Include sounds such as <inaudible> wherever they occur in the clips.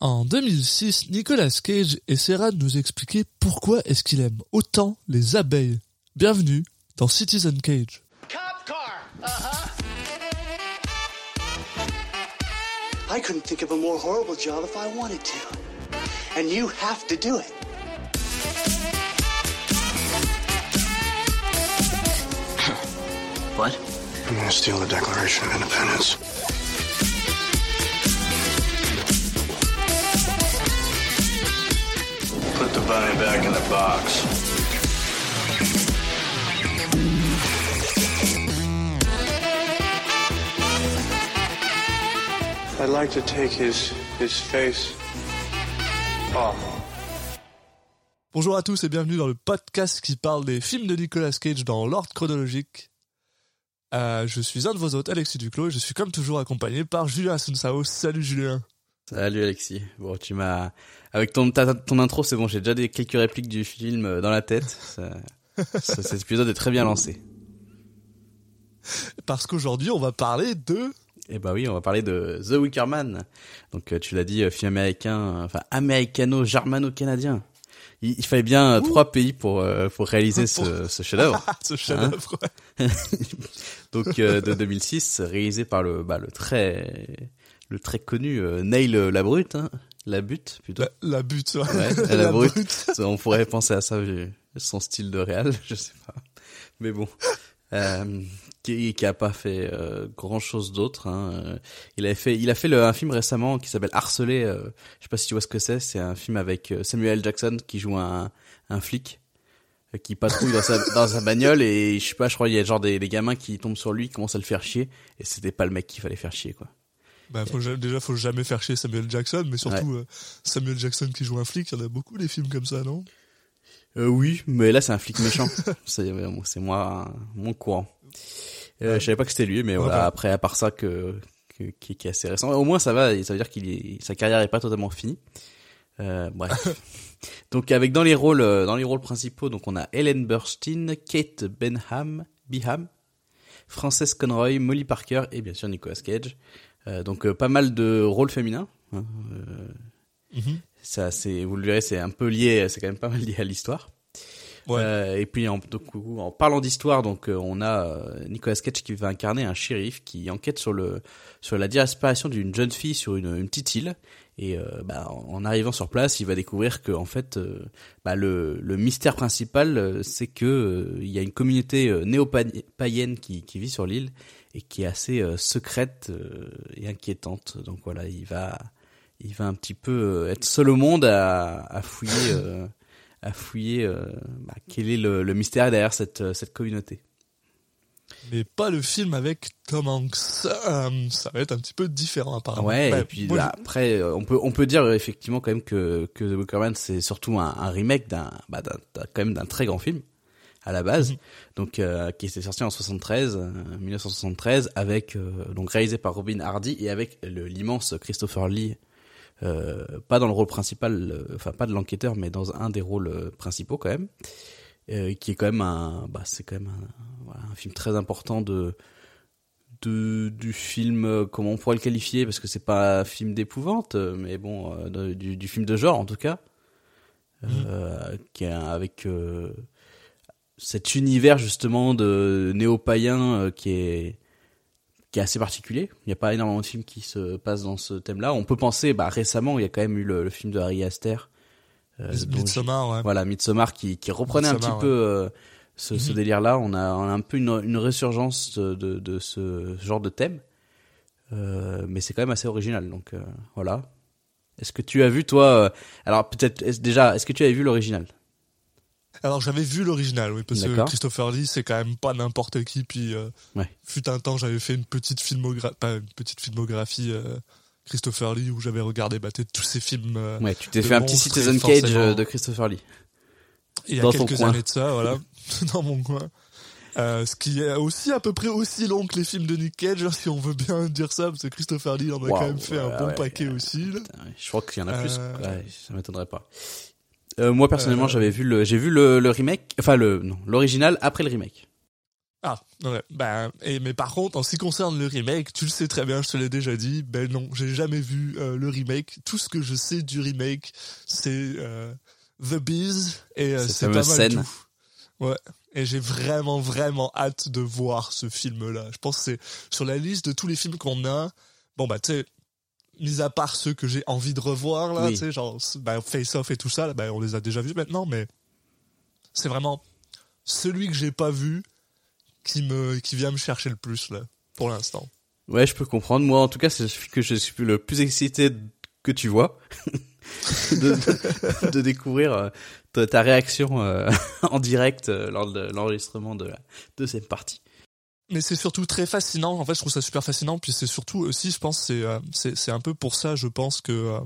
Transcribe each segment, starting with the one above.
En 2006, Nicolas Cage essaiera de nous expliquer pourquoi est-ce qu'il aime autant les abeilles. Bienvenue dans Citizen Cage. Cop car. Uh-huh. I couldn't think of a more horrible job if I wanted to. And you have to do it. What? I'm gonna steal the Declaration of Independence? Bunny back in the box. I'd like to take his his face off. Bonjour à tous et bienvenue dans le podcast qui parle des films de Nicolas Cage dans l'ordre chronologique. Euh, je suis un de vos hôtes, Alexis Duclos, et je suis comme toujours accompagné par Julien Asunsao. Salut Julien. Salut Alexis. Bon, tu m'as avec ton ta- ton intro, c'est bon, j'ai déjà des quelques répliques du film euh, dans la tête. Ça- ça- <laughs> cet épisode est très bien lancé. Parce qu'aujourd'hui, on va parler de... Et bah oui, on va parler de The Wicker Man. Donc euh, tu l'as dit, euh, film américain, enfin américano-germano-canadien. Il, il fallait bien trois pays pour euh, pour réaliser ce, ce chef-d'œuvre. <laughs> ce chef-d'œuvre. ouais. <laughs> Donc euh, de 2006, réalisé par le bah, le très le très connu euh, Neil la brute, hein, la butte plutôt. La, la butte. ouais. Ouais, <laughs> la brute. On pourrait penser à ça vu son style de réal, <laughs> je sais pas. Mais bon, euh, qui, qui a pas fait grand chose d'autre. Hein. Euh, Il avait fait, il a fait le, un film récemment qui s'appelle Harcelé. Euh, je sais pas si tu vois ce que c'est. C'est un film avec euh, Samuel L. Jackson qui joue un, un flic euh, qui patrouille dans sa, <laughs> dans sa bagnole et je sais pas, je crois il y a genre des, des gamins qui tombent sur lui, qui commencent à le faire chier et c'était pas le mec qu'il fallait faire chier quoi. Bah, faut, déjà, faut jamais faire chier Samuel Jackson, mais surtout euh, Samuel Jackson qui joue un flic, il y en a beaucoup des films comme ça, non? Euh, oui, mais là c'est un flic méchant. <laughs> c'est moi mon courant. Euh, Ouais. Je savais pas que c'était lui, mais Ouais, voilà. Après, à part ça, que, que qui, qui est assez récent. Au moins, ça va. Ça veut dire qu'il sa carrière est pas totalement finie. Euh, bref. <laughs> donc avec dans les rôles, euh, dans les rôles principaux, donc on a Ellen Burstyn, Kate Benham, Beham, Frances Conroy, Molly Parker et bien sûr Nicolas Cage. Euh, donc euh, pas mal de rôles féminins. hein. Euh, Mhm. ça, c'est, vous le verrez, c'est un peu lié, c'est quand même pas mal lié à l'histoire. Ouais. Euh, et puis en, donc, en parlant d'histoire, donc euh, on a euh, Nicolas Cage qui va incarner un shérif qui enquête sur le sur la disparition d'une jeune fille sur une, une petite île. Et bah, en arrivant sur place, il va découvrir que en fait, bah, le, le mystère principal, c'est que il y a une communauté néo-païenne qui, qui vit sur l'île et qui est assez euh, secrète euh, et inquiétante. Donc voilà, il va il va un petit peu euh, être seul au monde à, à fouiller euh, à fouiller euh, bah, quel est le, le mystère derrière cette cette communauté. Mais pas le film avec Tom Hanks. Ça va être un petit peu différent, apparemment. Ouais, Bah, et puis moi, après on peut on peut dire effectivement quand même que que The Wicker Man c'est surtout un, un remake d'un bah quand même d'un très grand film à la base. Mhm. Donc euh, qui était sorti en 73 euh, 1973 avec euh, donc réalisé par Robin Hardy et avec l'immense Christopher Lee euh, pas dans le rôle principal, euh, enfin pas de l'enquêteur, mais dans un des rôles principaux quand même, euh, qui est quand même un, bah c'est quand même un, voilà, un film très important de, de du film, comment on pourrait le qualifier, parce que c'est pas un film d'épouvante, mais bon, euh, du, du film de genre en tout cas, euh, qui est un- avec euh, cet univers justement de néo-païen euh, qui est qui est assez particulier. Il n'y a pas énormément de films qui se passent dans ce thème-là. On peut penser, bah, récemment, il y a quand même eu le, le film de Harry Aster. euh, Midsommar, ouais. Voilà, Midsommar qui, qui reprenait un petit peu euh, ce, ce Mhm. délire-là. On a, on a un peu une, une résurgence de, de, ce genre de thème. Euh, mais c'est quand même assez original. Donc euh, voilà. Est-ce que tu as vu, toi... euh, alors peut-être déjà, est-ce que tu avais vu l'original? Alors j'avais vu l'original, oui, parce que. Christopher Lee, c'est quand même pas n'importe qui. Puis, euh, Ouais. fut un temps, j'avais fait une petite filmographie, pas une petite filmographie euh, Christopher Lee où j'avais regardé bah, tous ses films. euh, Ouais, tu t'es fait un petit Citizen Cage euh, de Christopher Lee. il y a quelques coin. années de ça, voilà, <laughs> dans mon coin. Euh, ce qui est aussi à peu près aussi long que les films de Nick Cage, hein, si on veut bien <laughs> dire ça, parce que Christopher Lee en a quand même fait un bon paquet aussi. Putain, Je crois qu'il y en a plus. Ouais, ça m'étonnerait pas. Euh, moi personnellement, j'avais vu le, j'ai vu le, le remake, enfin le, non, l'original après le remake. Ah, ouais. Ben, et, mais par contre, en ce qui concerne le remake, tu le sais très bien, je te l'ai déjà dit, ben non, j'ai jamais vu euh, le remake. Tout ce que je sais du remake, c'est euh, The Bees et c'est pas mal scène. tout. Ouais. Et j'ai vraiment, vraiment hâte de voir ce film-là. Je pense que c'est sur la liste de tous les films qu'on a. Bon, bah, tu sais, mis à part ceux que j'ai envie de revoir, là, Oui. tu sais, genre, ben, Face Off et tout ça, là, ben, on les a déjà vus maintenant, mais c'est vraiment celui que j'ai pas vu qui me qui vient me chercher le plus là pour l'instant. Ouais, je peux comprendre. Moi, en tout cas, c'est celui que je suis le plus excité que tu vois <laughs> de, de, de découvrir euh, ta, ta réaction euh, <laughs> en direct euh, lors de l'enregistrement de la deuxième partie. Mais c'est surtout très fascinant. En fait, je trouve ça super fascinant. Puis c'est surtout aussi, je pense, c'est euh, c'est un peu pour ça, je pense que euh,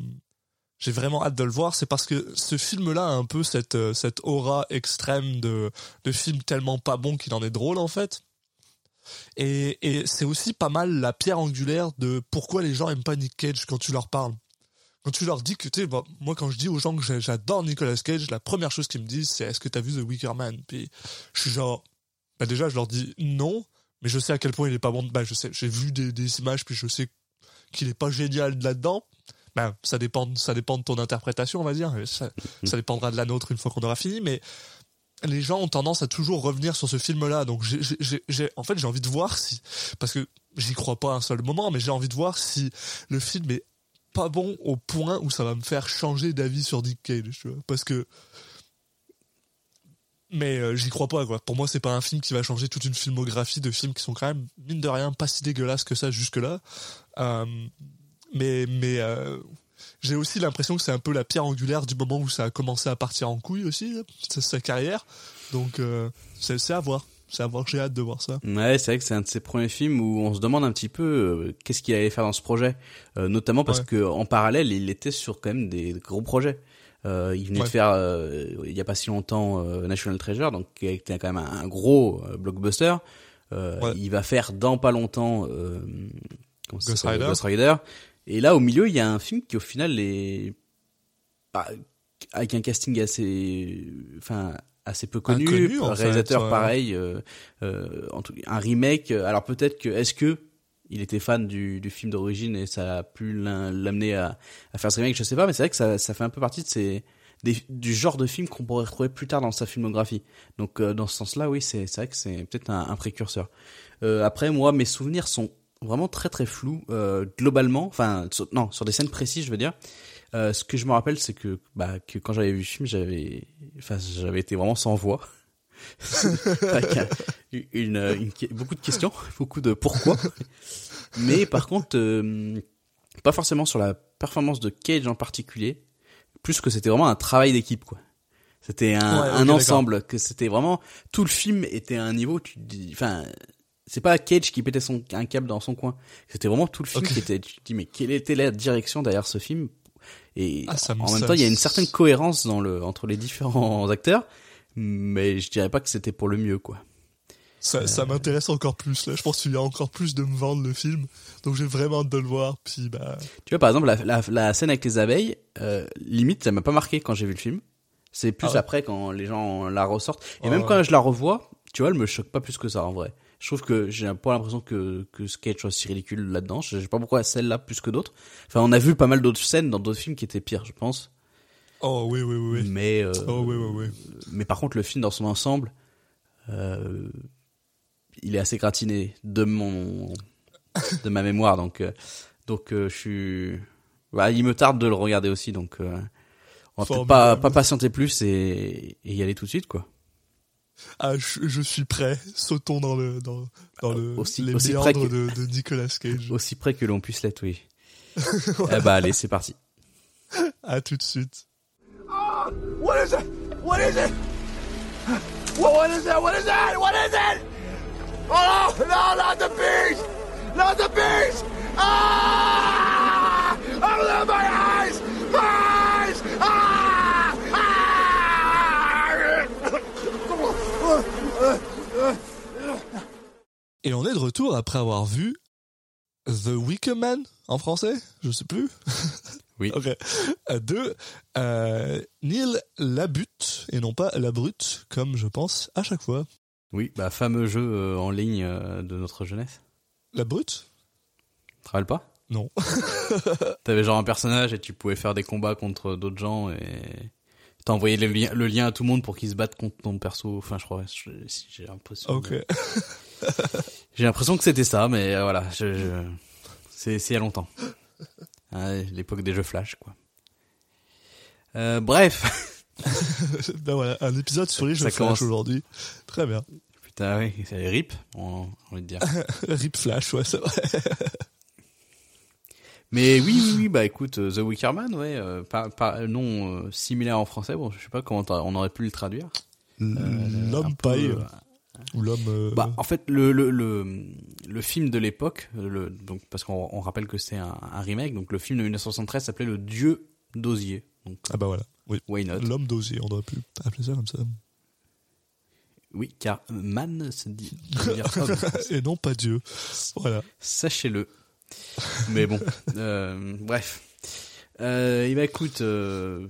j'ai vraiment hâte de le voir. C'est parce que ce film-là a un peu cette euh, cette aura extrême de de film tellement pas bon qu'il en est drôle en fait. Et, et c'est aussi pas mal la pierre angulaire de pourquoi les gens aiment pas Nick Cage quand tu leur parles. Quand tu leur dis que, tu sais, bah, moi quand je dis aux gens que j'adore Nicolas Cage, la première chose qu'ils me disent c'est est-ce que t'as vu The Wicker Man? Puis je suis genre, bah déjà je leur dis non, mais je sais à quel point il est pas bon. Bah je sais, j'ai vu des, des images puis je sais qu'il est pas génial là-dedans. Ben, ça dépend, ça dépend de ton interprétation, on va dire. Ça, ça dépendra de la nôtre une fois qu'on aura fini, mais les gens ont tendance à toujours revenir sur ce film-là. Donc, j'ai- j'ai- j'ai- en fait, j'ai envie de voir si, parce que j'y crois pas un seul moment, mais j'ai envie de voir si le film est pas bon au point où ça va me faire changer d'avis sur Dick Cage, tu vois. Parce que, mais euh, j'y crois pas, quoi. Pour moi, c'est pas un film qui va changer toute une filmographie de films qui sont quand même, mine de rien, pas si dégueulasses que ça jusque-là. Euh, mais mais euh, j'ai aussi l'impression que c'est un peu la pierre angulaire du moment où ça a commencé à partir en couille aussi, là, sa, sa carrière. Donc, euh, c'est c'est à voir. C'est à voir, j'ai hâte de voir ça. Ouais, c'est vrai que c'est un de ces premiers films où on se demande un petit peu euh, qu'est-ce qu'il allait faire dans ce projet, Euh, notamment parce Ouais. que en parallèle, il était sur quand même des gros projets. Euh, il venait Ouais. de faire euh, il y a pas si longtemps euh, National Treasure, donc qui était quand même un, un gros euh, blockbuster. Euh, Ouais. Il va faire dans pas longtemps euh, Ghost Rider. Ghost Rider. Et là, au milieu, il y a un film qui au final est bah, avec un casting assez, enfin assez peu connu, Inconnu, réalisateur fait, ouais. pareil, en tout, un remake. Alors peut-être que est-ce que il était fan du, du film d'origine et ça a pu l'amener à, à faire ce remake, je sais pas, mais c'est vrai que ça, ça fait un peu partie de ces des, du genre de film qu'on pourrait retrouver plus tard dans sa filmographie. Donc euh, dans ce sens-là, oui, c'est vrai que c'est peut-être un, un précurseur. Euh, après, moi, mes souvenirs sont vraiment très très flous euh, globalement. Enfin, non, sur des scènes précises, je veux dire. Euh, ce que je me rappelle, c'est que bah que quand j'avais vu le film, j'avais, enfin, j'avais été vraiment sans voix. Une, une- beaucoup de questions, <laughs> beaucoup de pourquoi. Mais par contre, euh, pas forcément sur la performance de Cage en particulier, plus que c'était vraiment un travail d'équipe, quoi. C'était un, Ouais, ensemble, que c'était vraiment tout le film était à un niveau. Tu te dis, enfin, c'est pas Cage qui pétait son un câble dans son coin. C'était vraiment tout le film qui était. Tu te dis mais quelle était la direction derrière ce film? Et Ah, ça en même ça- temps, il y a une certaine cohérence dans le entre les différents acteurs, mais je dirais pas que c'était pour le mieux, quoi. Ça, ça m'intéresse encore plus, là. Je pense qu'il y a encore plus de me vendre le film. Donc, j'ai vraiment hâte de le voir. Puis, bah, Tu vois, par exemple, la, la, la scène avec les abeilles, euh, limite, ça m'a pas marqué quand j'ai vu le film. C'est plus Ah ouais. après quand les gens la ressortent. Et même ouais. quand je la revois, tu vois, elle me choque pas plus que ça en vrai. Je trouve que j'ai pas l'impression que, que Sketch soit si ridicule là-dedans. Je sais pas pourquoi celle-là plus que d'autres. Enfin, on a vu pas mal d'autres scènes dans d'autres films qui étaient pires, je pense. Oh oui, oui, oui. Mais, euh, Oh oui, oui, oui. mais par contre, le film dans son ensemble, euh, il est assez gratiné de mon, de ma mémoire. Donc, euh, donc, euh, je suis, bah, il me tarde de le regarder aussi. Donc, euh, on va peut-être pas, pas patienter plus et, et y aller tout de suite, quoi. Ah, je, je suis prêt. Sautons dans le, dans, dans le, Aussi- les aussi méandres près que- de, de Nicolas Cage. Aussi près que l'on puisse l'être, oui. <laughs> eh bah, allez, c'est parti. À tout de suite. What is it? What is it? What, what is that? What is that? What is it? Oh no, no, not the bees! Not the bees! Ah! Oh, my eyes! My eyes! Ah! Ah! Et on est de retour après avoir vu The Wicker Man en français, je sais plus. <laughs> Oui. ok. Euh, De euh, Neil Labute et non pas La Brute, comme je pense à chaque fois. Oui, bah fameux jeu euh, en ligne euh, de notre jeunesse. La brute rappelles pas? Non. <laughs> T'avais genre un personnage et tu pouvais faire des combats contre d'autres gens et le lien, le lien à tout le monde pour qu'ils se battent contre ton perso. Enfin, je crois, j'ai l'impression. Ok. J'ai l'impression que c'était ça, mais voilà, je, je- c'est c'est il y a longtemps. <laughs> L'époque des jeux flash, quoi. Euh, bref, <laughs> ben voilà, un épisode sur les jeux Ça Flash commence. aujourd'hui. Très bien. putain, oui, c'est rip, on, on va dire. <laughs> Rip Flash, ouais, c'est vrai. <laughs> Mais oui, oui, oui, bah écoute, euh, The Wicker Man, ouais, euh, par, par, nom euh, similaire en français, bon, je sais pas comment on aurait pu le traduire. L'homme paille. Euh, Ou l'homme. Bah, en fait, le, le, le, le film de l'époque, donc, parce qu'on on rappelle que c'est un, un remake, donc le film de 1973 s'appelait Le Dieu d'Osier. Donc, Ah bah voilà. Oui. why not? L'homme d'osier, on aurait pu appeler ça comme ça. Oui, car man se dit. <laughs> Et non pas Dieu. Voilà. Sachez-le. Mais bon, euh, bref. Euh, eh ben, écoute, euh,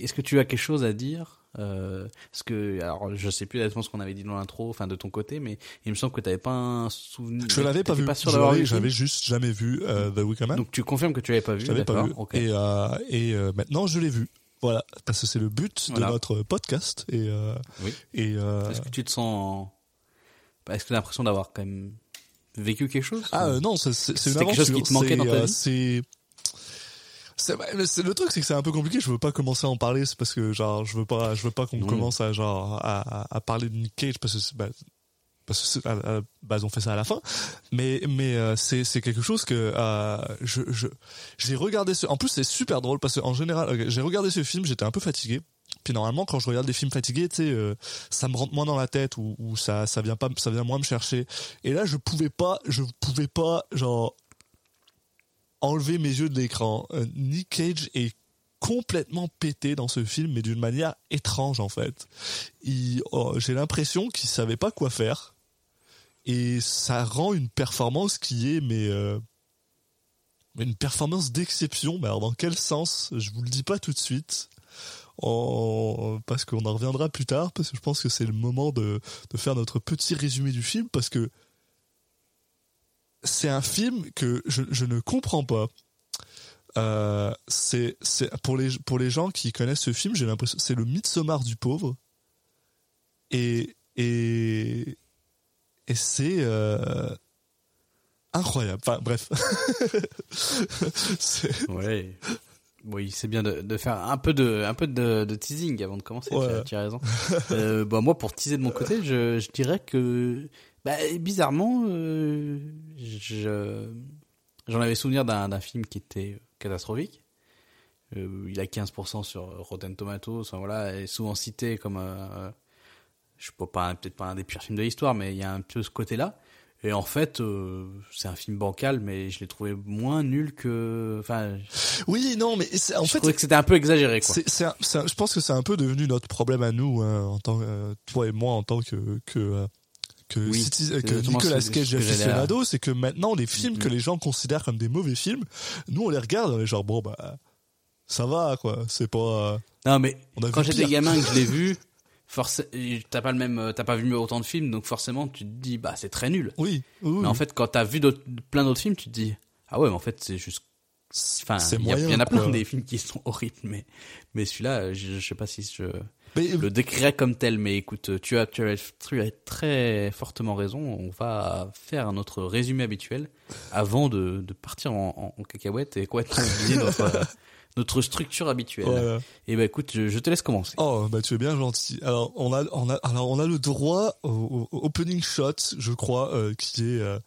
est-ce que tu as quelque chose à dire? Euh, Parce que, alors, je sais plus exactement ce qu'on avait dit dans l'intro, enfin de ton côté, mais il me semble que tu n'avais pas un souvenir. Je l'avais pas vu. Pas sûr film J'avais juste jamais vu euh, The Wicker Man. Donc tu confirmes que tu l'avais pas vu Je l'avais pas vu. Et, euh, et euh, maintenant, je l'ai vu. Voilà. Parce que c'est le but Voilà. de notre podcast. Et, Oui. et Est-ce que tu te sens bah, Est-ce que tu as l'impression d'avoir quand même vécu quelque chose Ah non, c'est c'est- c'est une quelque chose qui te manquait dans ta vie? C'est c'est le truc c'est que c'est un peu compliqué. Je veux pas commencer à en parler. C'est parce que genre je veux pas je veux pas qu'on commence à genre à, à- à parler de Nick Cage parce que bah, parce que à base on fait ça à la fin. Mais mais euh, c'est c'est quelque chose que euh, je je j'ai regardé ce en plus c'est super drôle parce que en général j'ai regardé ce film j'étais un peu fatigué. Puis normalement quand je regarde des films fatigués tu sais euh, ça me rentre moins dans la tête ou, ou ça ça vient pas ça vient moins me chercher. Et là je pouvais pas je pouvais pas genre enlever mes yeux de l'écran. Euh, Nick Cage est complètement pété dans ce film mais d'une manière étrange en fait. Oh, j'ai l'impression qu'il savait pas quoi faire. Et ça rend une performance qui est mais euh, une performance d'exception alors dans quel sens? Je vous le dis pas tout de suite. Parce qu'on en reviendra plus tard parce que je pense que c'est le moment de faire notre petit résumé du film parce que c'est un film que je, je ne comprends pas euh, c'est pour les pour les gens qui connaissent ce film j'ai l'impression c'est le Midsommar du pauvre et et et c'est euh, incroyable enfin bref <laughs> Ouais. Oui, c'est bien de, de faire un peu de un peu de, de teasing avant de commencer. Ouais. Tu, as, tu as raison. euh, bah moi, pour teaser de mon côté, je, je dirais que bah, bizarrement, euh, je j'en avais souvenir d'un d'un film qui était catastrophique. Euh, il a 15% sur Rotten Tomatoes. Enfin voilà, est souvent cité comme euh, je sais pas, peut-être pas un des pires films de l'histoire, mais il y a un peu ce côté-là. Et en fait, euh, c'est un film bancal, mais je l'ai trouvé moins nul que. Enfin, oui non mais c'est- en je fait trouvais que c'était un peu exagéré, quoi. C'est un- je pense que c'est un peu devenu notre problème à nous, hein, en tant, euh, toi et moi, en tant que que euh, que, Oui, c'est que Nicolas Cage j'allais aficionado, c'est que maintenant les films que les gens considèrent comme des mauvais films, nous on les regarde, on est genre bon bah ça va quoi, c'est pas. euh, Non, mais On a quand j'étais gamin que je l'ai <laughs> vu, forcément, t'as pas le même, t'as pas vu autant de films, donc forcément tu te dis bah c'est très nul. Oui, oui, Mais en fait, quand t'as vu d'autres- plein d'autres films, tu te dis ah ouais, mais en fait c'est juste. Enfin, c'est il y, a- y en a plein quoi. des films qui sont <laughs> horribles, mais mais celui-là, je, je sais pas si je Mais, le décrirais comme tel. Mais écoute, tu as tu as, tu as très fortement raison. On va faire notre résumé habituel avant de, de partir en, en, en cacahuète et <laughs> oublier notre notre structure habituelle. voilà. Et ben écoute, je, je te laisse commencer. Oh, bah tu es bien gentil. Alors on a, on a, alors on a le droit au, au opening shot, je crois, euh, qui est euh,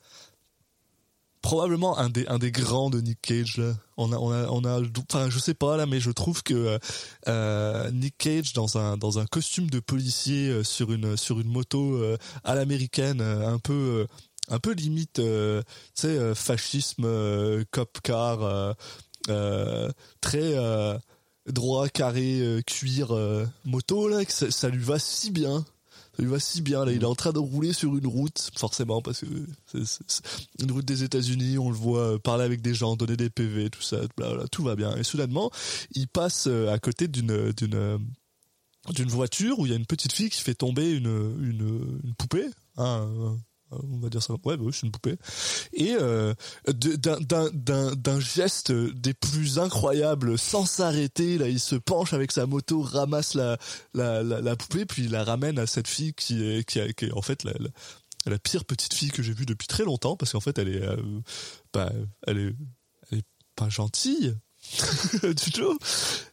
probablement un des, un des grands de Nick Cage. Là. On a, on a, enfin je sais pas là, mais je trouve que euh, euh, Nick Cage dans un, dans un costume de policier euh, sur une, sur une moto euh, à l'américaine, un peu. un peu limite, tu sais, fascisme, cop car, très, droit carré cuir moto là ça lui va si bien ça lui va si bien là. Il est en train de rouler sur une route forcément parce que c'est- une route des États-Unis. On le voit euh, parler avec des gens donner des PV tout ça tout va bien. Et soudainement il passe euh, à côté d'une d'une euh, d'une voiture où il y a une petite fille qui fait tomber une une, poupée, hein, on va dire ça. Ouais, bah oui, c'est une poupée. Et euh, d'un geste des plus incroyables, sans s'arrêter, là, il se penche avec sa moto, ramasse la la la, poupée, puis il la ramène à cette fille qui est qui, est en fait la, la la pire petite fille que j'ai vue depuis très longtemps parce qu'en fait elle est euh, bah, elle est elle est pas gentille <laughs> du tout.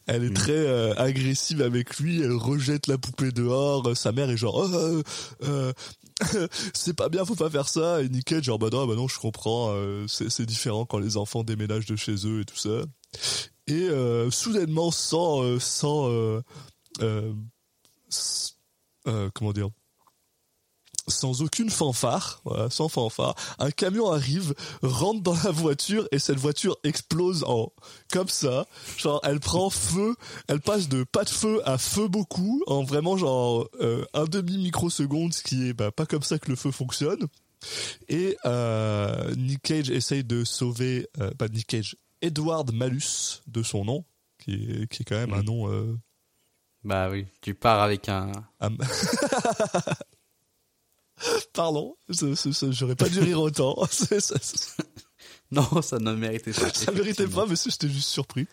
Elle est très euh, agressive avec lui, elle rejette la poupée dehors, sa mère est genre oh, euh, euh, <laughs> c'est pas bien, faut pas faire ça. Et Nick genre bah non, bah non, je comprends, euh, c'est différent quand les enfants déménagent de chez eux et tout ça. Et euh, soudainement sans euh, sans euh, euh, euh, comment dire sans aucune fanfare, voilà, sans fanfare, un camion arrive, rentre dans la voiture et cette voiture explose en comme ça, genre elle prend feu, elle passe de pas de feu à feu beaucoup en vraiment genre euh, un demi microseconde, ce qui est bah, pas comme ça que le feu fonctionne. Et euh, Nick Cage essaye de sauver, euh, pas Nick Cage, Edward Malus de son nom, qui est, qui est quand même un nom euh, Bah oui, tu pars avec un. Am- <laughs> <laughs> Pardon, j'aurais pas dû rire autant. <laughs> C'est- ça, ça, <laughs> Non, ça ne méritait pas. ça méritait pas, mais j'étais juste surpris.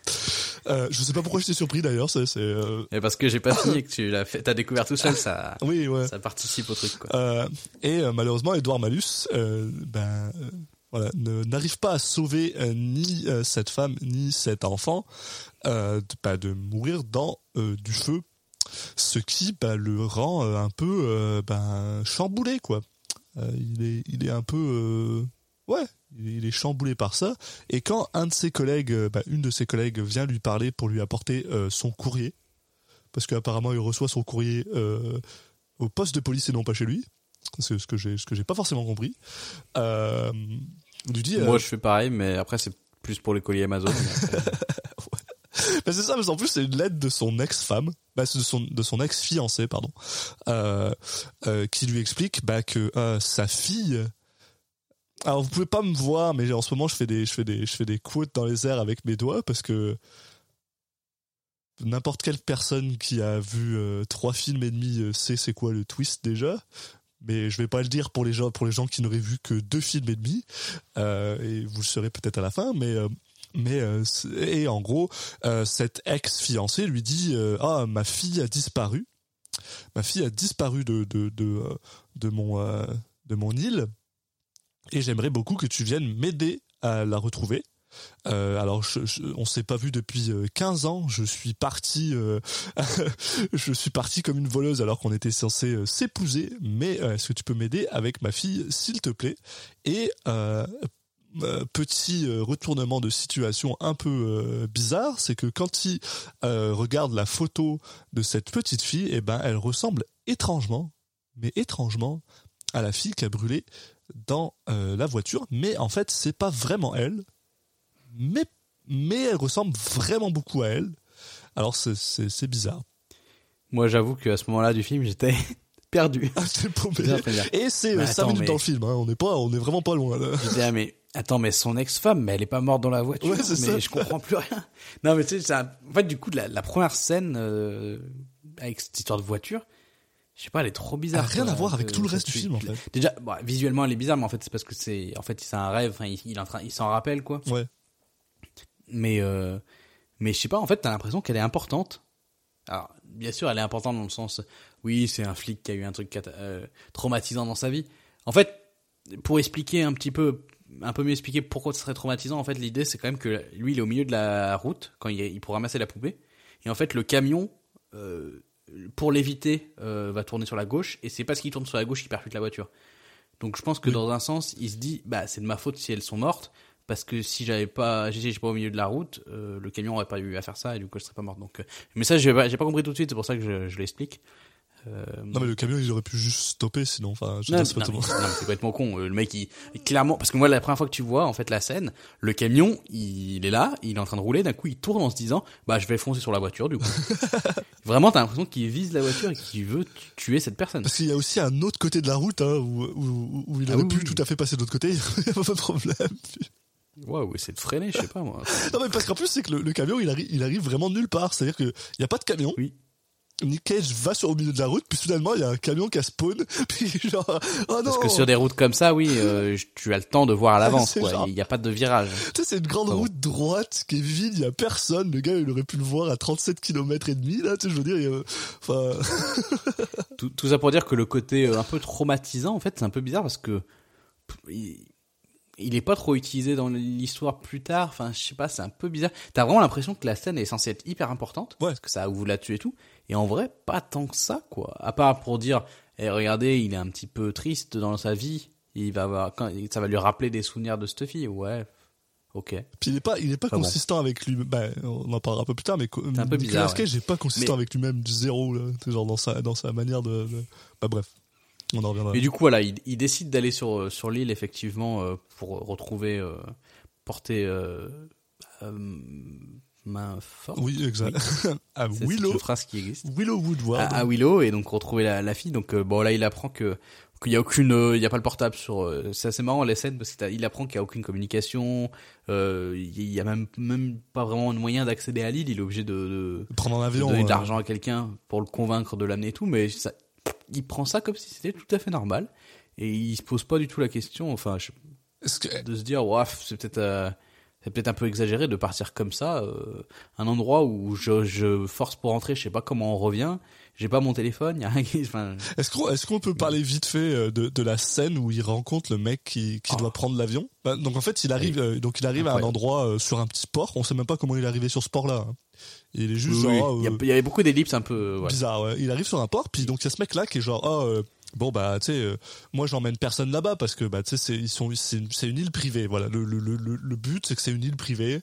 Euh, je sais pas pourquoi j'étais surpris d'ailleurs. C'est, euh, parce que j'ai pas fini et que tu l'as fait, t'as découvert tout seul, ça, oui, ouais. ça participe au truc, quoi. Euh, et euh, malheureusement, Edouard Malus, ben, voilà, ne- n'arrive pas à sauver ni cette femme ni cet enfant euh, de, de mourir dans du feu, ce qui bah, le rend euh, un peu euh, ben, chamboulé, quoi. Euh, il est, il est un peu, ouais, il est- chamboulé par ça. Et quand un de ses collègues, bah, une de ses collègues vient lui parler pour lui apporter euh, son courrier, parce qu'apparemment il reçoit son courrier euh, au poste de police et non pas chez lui. C'est ce que j'ai, ce que j'ai pas forcément compris. Euh, lui dit, Moi, je fais pareil, mais après, c'est plus pour les colis Amazon. <laughs> bah, c'est ça, parce qu'en plus c'est une lettre de son ex-femme, bah, de son de son ex-fiancé, pardon, euh, euh, qui lui explique bah, que euh, sa fille. Alors vous pouvez pas me voir, mais en ce moment je fais des je fais des je fais des quotes dans les airs avec mes doigts parce que n'importe quelle personne qui a vu trois films et demi sait c'est quoi le twist déjà. Mais je vais pas le dire pour les gens pour les gens qui n'auraient vu que deux films et demi. Et vous le saurez peut-être à la fin, mais mais euh, et en gros euh, cette ex fiancée lui dit euh, ah ma fille a disparu ma fille a disparu de de de, de mon euh, de mon île et j'aimerais beaucoup que tu viennes m'aider à la retrouver alors, je, je- on s'est pas vu depuis euh, 15 ans. Je suis parti, <laughs> je suis parti comme une voleuse alors qu'on était censé s'épouser. Mais est-ce que tu peux m'aider avec ma fille, s'il te plaît? Et euh, petit euh, retournement de situation un peu euh, bizarre, c'est que quand il regarde la photo de cette petite fille, eh ben, elle ressemble étrangement, mais étrangement, à la fille qui a brûlé dans la voiture. Mais en fait, c'est pas vraiment elle, mais mais elle ressemble vraiment beaucoup à elle. Alors c'est bizarre. Moi, j'avoue qu'à ce moment-là du film, j'étais <laughs> perdu. Ah. Et c'est Mais 5 attends, minutes mais- dans le film. Hein. On n'est pas, on est vraiment pas loin. Là. Je disais, ah, mais attends, mais son ex-femme, mais elle est pas morte dans la voiture. Ouais, c'est mais ça. je comprends plus rien. Non, mais tu sais, un- en fait, du coup, la, la première scène euh, avec cette histoire de voiture, je sais pas, elle est trop bizarre. Elle a rien quoi. à voir avec Euh, tout le reste du film, en fait. Déjà, bon, visuellement, elle est bizarre, mais en fait, c'est parce que c'est, en fait, c'est un rêve. Enfin, il, il est en train, il s'en rappelle, quoi. Ouais. Mais, euh, mais je sais pas, en fait, t'as l'impression qu'elle est importante. Alors, bien sûr, elle est importante dans le sens, oui, c'est un flic qui a eu un truc cata- euh, traumatisant dans sa vie. En fait, pour expliquer un petit peu, un peu mieux expliquer pourquoi ce serait traumatisant, en fait, l'idée, c'est quand même que lui, il est au milieu de la route, quand il, il pour ramasser la poupée. Et en fait, le camion, euh, pour l'éviter, euh, va tourner sur la gauche, et c'est parce qu'il tourne sur la gauche qu'il percute la voiture. Donc je pense que dans un sens, il se dit, bah c'est de ma faute si elles sont mortes, parce que si j'avais pas, j'étais pas au milieu de la route, euh, le camion aurait pas eu à faire ça, et du coup je serais pas morte. Donc, mais ça j'ai pas, compris tout de suite, c'est pour ça que je, je l'explique. Euh, Non mais le camion, ils auraient pu juste stopper, sinon. Enfin, je non, non, non, mais c'est complètement con. Euh, Le mec, il, clairement, parce que moi, la première fois que tu vois, en fait, la scène, le camion, il est là, il est en train de rouler, d'un coup, il tourne en se disant, bah, je vais foncer sur la voiture, du coup. <laughs> Vraiment, t'as l'impression qu'il vise la voiture et qu'il veut tu- tuer cette personne. Parce qu'il y a aussi un autre côté de la route hein, où, où, où il Ah aurait oui, pu oui. tout à fait passer de l'autre côté, <laughs> il n'y a pas de problème. Waouh, c'est de freiner, je sais pas, moi. Non mais parce qu'en plus c'est que le, le camion il arrive, il arrive vraiment nulle part, c'est-à-dire qu'il n'y a pas de camion. Oui. Nick Cage va sur le milieu de la route, puis finalement il y a un camion qui a spawn, <laughs> puis genre oh non. Parce que sur des routes comme ça, oui, euh, tu as le temps de voir à <laughs> l'avance, quoi. genre- Il n'y a pas de virage. Tu sais, c'est une grande route droite qui est vide, il y a personne. Le gars, il aurait pu le voir à 37 km et demi, là, tu sais, je veux dire, il enfin, <laughs> Tout, tout ça pour dire que le côté euh, un peu traumatisant, en fait, c'est un peu bizarre parce que il, est pas trop utilisé dans l'histoire plus tard. Enfin, je sais pas, c'est un peu bizarre. T'as vraiment l'impression que la scène est censée être hyper importante Ouais. parce que ça vous la tue et tout. Et en vrai, pas tant que ça, quoi. À part pour dire, eh, regardez, il est un petit peu triste dans sa vie. Il va avoir, quand, ça va lui rappeler des souvenirs de cette fille. Ouais. Ok. puis il est pas, il est pas bon. consistant avec lui. Ben, on en parlera un peu plus tard, mais un peu bizarre, Cage n'est pas consistant Mais- avec lui-même du zéro, là, genre dans sa, dans sa manière de, de- bah bref, on en reviendra. Mais du coup, voilà, il, il décide d'aller sur euh, sur l'île effectivement euh, pour retrouver euh, porter euh, main forte. Oui, exact. <laughs> à C'est Willow, une phrase qui existe. Willow Woodward. À, à Willow et donc retrouver la, la fille. Donc euh, bon là, il apprend que qu'il y a aucune, euh, il y a pas le portable sur. euh, c'est assez marrant les scènes parce qu'il apprend qu'il y a aucune communication. Euh, il y a même même pas vraiment de moyen d'accéder à l'île. Il est obligé de, de prendre un de avion. donner de l'argent à quelqu'un pour le convaincre de l'amener et tout, mais ça, il prend ça comme si c'était tout à fait normal et il se pose pas du tout la question, enfin, je- que- de se dire, ouais, c'est peut-être, c'est peut-être un peu exagéré de partir comme ça, euh, un endroit où je, je force pour rentrer, je sais pas comment on revient, j'ai pas mon téléphone, y a <laughs> enfin, Est-ce qu'on peut parler vite fait euh, de, de la scène où il rencontre le mec qui, qui Oh. doit prendre l'avion? Bah, Donc en fait, il arrive euh, donc il arrive à un endroit sur un petit port. On sait même pas comment il est arrivé sur ce port-là. hein. Il est juste oui, genre il y, a- euh, il y avait beaucoup d'ellipses un peu, bizarre. ouais. Il arrive sur un port, puis donc il y a ce mec là qui est genre oh euh, bon bah tu sais euh, moi j'emmène personne là-bas parce que bah tu sais c'est ils sont c'est une, île privée. Voilà le le le, le- but c'est que c'est une île privée.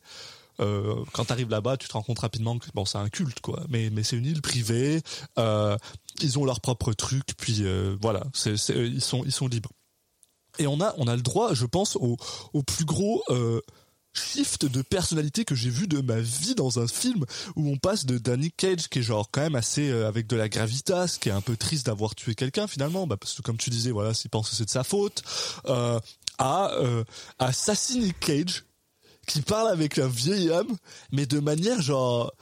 Euh, quand t'arrives là-bas, tu te rends compte rapidement que bon, c'est un culte, quoi. Mais mais c'est une île privée. Euh, ils ont leur propre truc, puis voilà, ils sont ils sont libres. Et on a on a le droit, je pense, au au plus gros shift de personnalité que j'ai vu de ma vie dans un film où on passe de Danny Cage qui est genre quand même assez euh, avec de la gravitas, qui est un peu triste d'avoir tué quelqu'un finalement, bah, parce que comme tu disais, voilà, s'il pense que c'est de sa faute, euh, à euh, Cage qui parle avec un vieil homme, mais de manière genre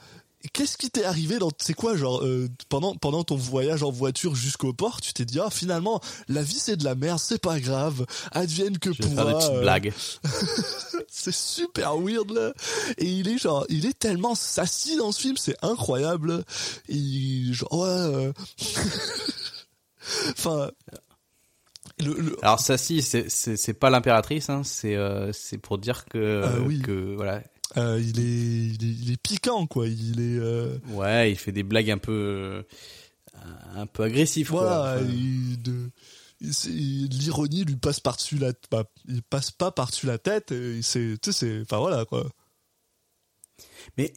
Qu'est-ce qui t'est arrivé dans c'est quoi genre euh, pendant pendant ton voyage en voiture jusqu'au port tu t'es dit ah finalement la vie c'est de la merde c'est pas grave advienne que pourra faire des petites euh, blagues. <laughs> c'est super weird là et il est genre il est tellement sassy dans ce film c'est incroyable et genre ouais euh, <laughs> enfin le, le- Alors si, c'est, pas l'impératrice, hein, c'est, euh, c'est pour dire que, Ah oui. que, voilà, euh, il est il est il est piquant quoi il est euh, Ouais, il fait des blagues un peu euh, un peu agressives quoi. voilà l'ironie lui passe par dessus la bah, il passe pas par dessus la tête et c'est tu sais enfin voilà quoi Mais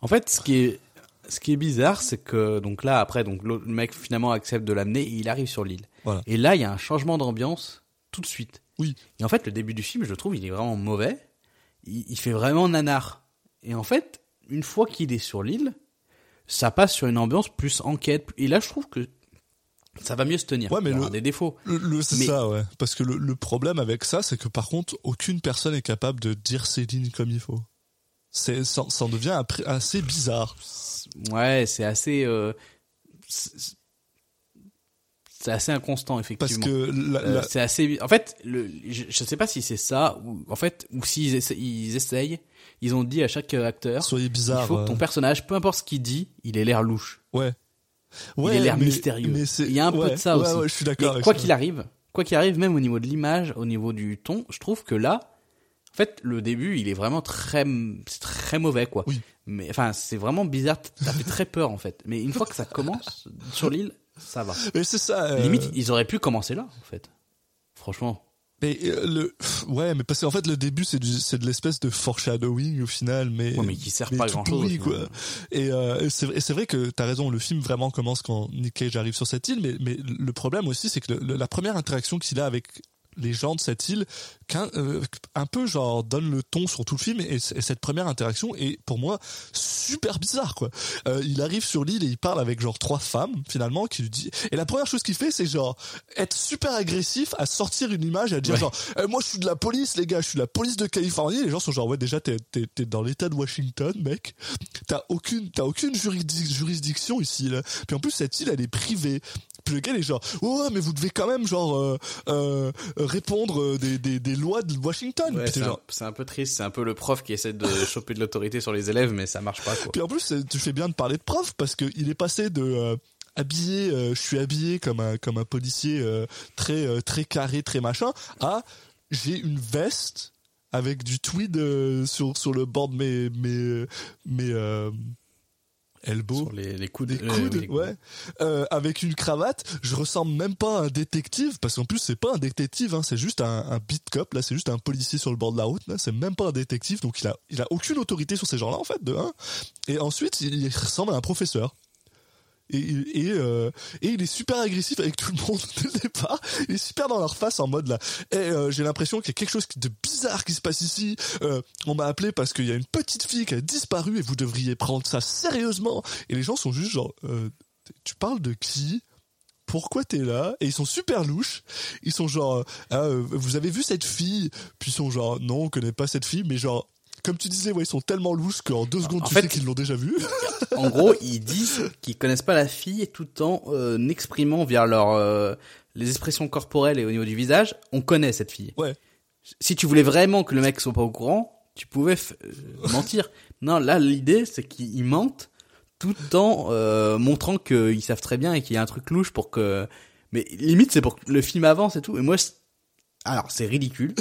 en fait, ce qui est ce qui est bizarre, c'est que donc là après donc le mec finalement accepte de l'amener et il arrive sur l'île. Voilà. Et là, il y a un changement d'ambiance tout de suite. Oui. Et en fait, le début du film, je le trouve, il est vraiment mauvais. Il, il fait vraiment nanar. Et en fait, une fois qu'il est sur l'île, ça passe sur une ambiance plus enquête. Et là, je trouve que ça va mieux se tenir. Ouais, mais il y aura le- des défauts. Le, le- c'est Mais- ça, ouais. Parce que le, le problème avec ça, c'est que par contre, aucune personne est capable de dire ses lignes comme il faut. C'est, ça, ça en devient assez bizarre. Ouais, c'est assez. euh, c'est c'est assez inconstant Parce effectivement. que la- Euh, la- c'est assez. En fait, le, je, je sais pas si c'est ça ou en fait ou s'ils essa- ils essayent, ils ont dit à chaque acteur, soyez il bizarre. faut que ton euh, personnage, peu importe ce qu'il dit, il ait l'air louche. ouais. il Ouais, ait l'air mystérieux. mais il y a un peu de ça ouais, aussi. Ouais, je suis d'accord. quoi qu'il arrive, quoi qu'il arrive, même au niveau de l'image, au niveau du ton, je trouve que là, en fait, le début, il est vraiment très, très mauvais, quoi. Oui. Mais enfin, c'est vraiment bizarre. Ça fait très peur, en fait. Mais une fois que ça commence sur l'île, ça va. Mais c'est ça. euh, Limite, ils auraient pu commencer là, en fait. Franchement. Mais euh, le, ouais, mais parce qu'en fait, le début, c'est du, c'est de l'espèce de foreshadowing au final, mais. Ouais, mais qui sert mais pas grand chose. pourri, quoi. Et, euh, et c'est et c'est vrai que t'as raison, le film vraiment commence quand Nick Cage arrive sur cette île, mais, mais le problème aussi, c'est que le- la première interaction qu'il a avec les gens de cette île, qu'un, euh, un peu genre donne le ton sur tout le film, et, cette première interaction est pour moi super bizarre, quoi. Euh, il arrive sur l'île et il parle avec genre trois femmes finalement qui lui dit, et la première chose qu'il fait, c'est genre être super agressif à sortir une image et à dire Ouais. genre eh, moi je suis de la police les gars je suis de la police de Californie les gens sont genre ouais déjà t'es t'es dans l'état de Washington mec t'as aucune, t'as aucune juridic- juridiction ici, là. Puis en plus, cette île, elle est privée. Puis le gars, est genre, ouais, mais vous devez quand même, genre, euh, euh, répondre euh, des, des, des lois de Washington. Ouais, c'est un, genre, c'est un peu triste, c'est un peu le prof qui essaie de <laughs> choper de l'autorité sur les élèves, mais ça marche pas quoi. Puis en plus, tu fais bien de parler de prof parce que il est passé de euh, habillé, je suis habillé comme un comme un policier très très carré, très machin, à j'ai une veste avec du tweed sur sur le bord de mes mes mes Sur les, les coudes, Des euh, coudes, les ouais, euh, avec une cravate. Je ressemble même pas à un détective parce qu'en plus c'est pas un détective, hein, c'est juste un, un beat cop. Là, c'est juste un policier sur le bord de la route. Là, c'est même pas un détective, donc il a, il a aucune autorité sur ces gens-là en fait. De un. Et ensuite, il ressemble à un professeur. Euh, et il est super agressif avec tout le monde <laughs> dès le départ. Il est super dans leur face en mode là. Et euh, j'ai l'impression qu'il y a quelque chose de bizarre qui se passe ici. Euh, on m'a appelé parce qu'il y a une petite fille qui a disparu et vous devriez prendre ça sérieusement. Et les gens sont juste genre, tu parles de qui? Pourquoi t'es là? Et ils sont super louches. Ils sont genre, vous avez vu cette fille? Puis ils sont genre, non, on connaît pas cette fille, mais genre, comme tu disais, ouais, ils sont tellement louches qu'en deux secondes, En tu fait- sais qu'ils l'ont déjà vue. <laughs> En gros, ils disent qu'ils connaissent pas la fille tout en euh, exprimant via leur euh, les expressions corporelles et au niveau du visage, on connaît cette fille. Ouais. Si tu voulais vraiment que le mec soit pas au courant, tu pouvais euh, mentir. Non, là l'idée c'est qu'ils mentent tout en euh, montrant qu'ils savent très bien et qu'il y a un truc louche pour que mais limite c'est pour que le film avance et tout et moi alors c'est ridicule.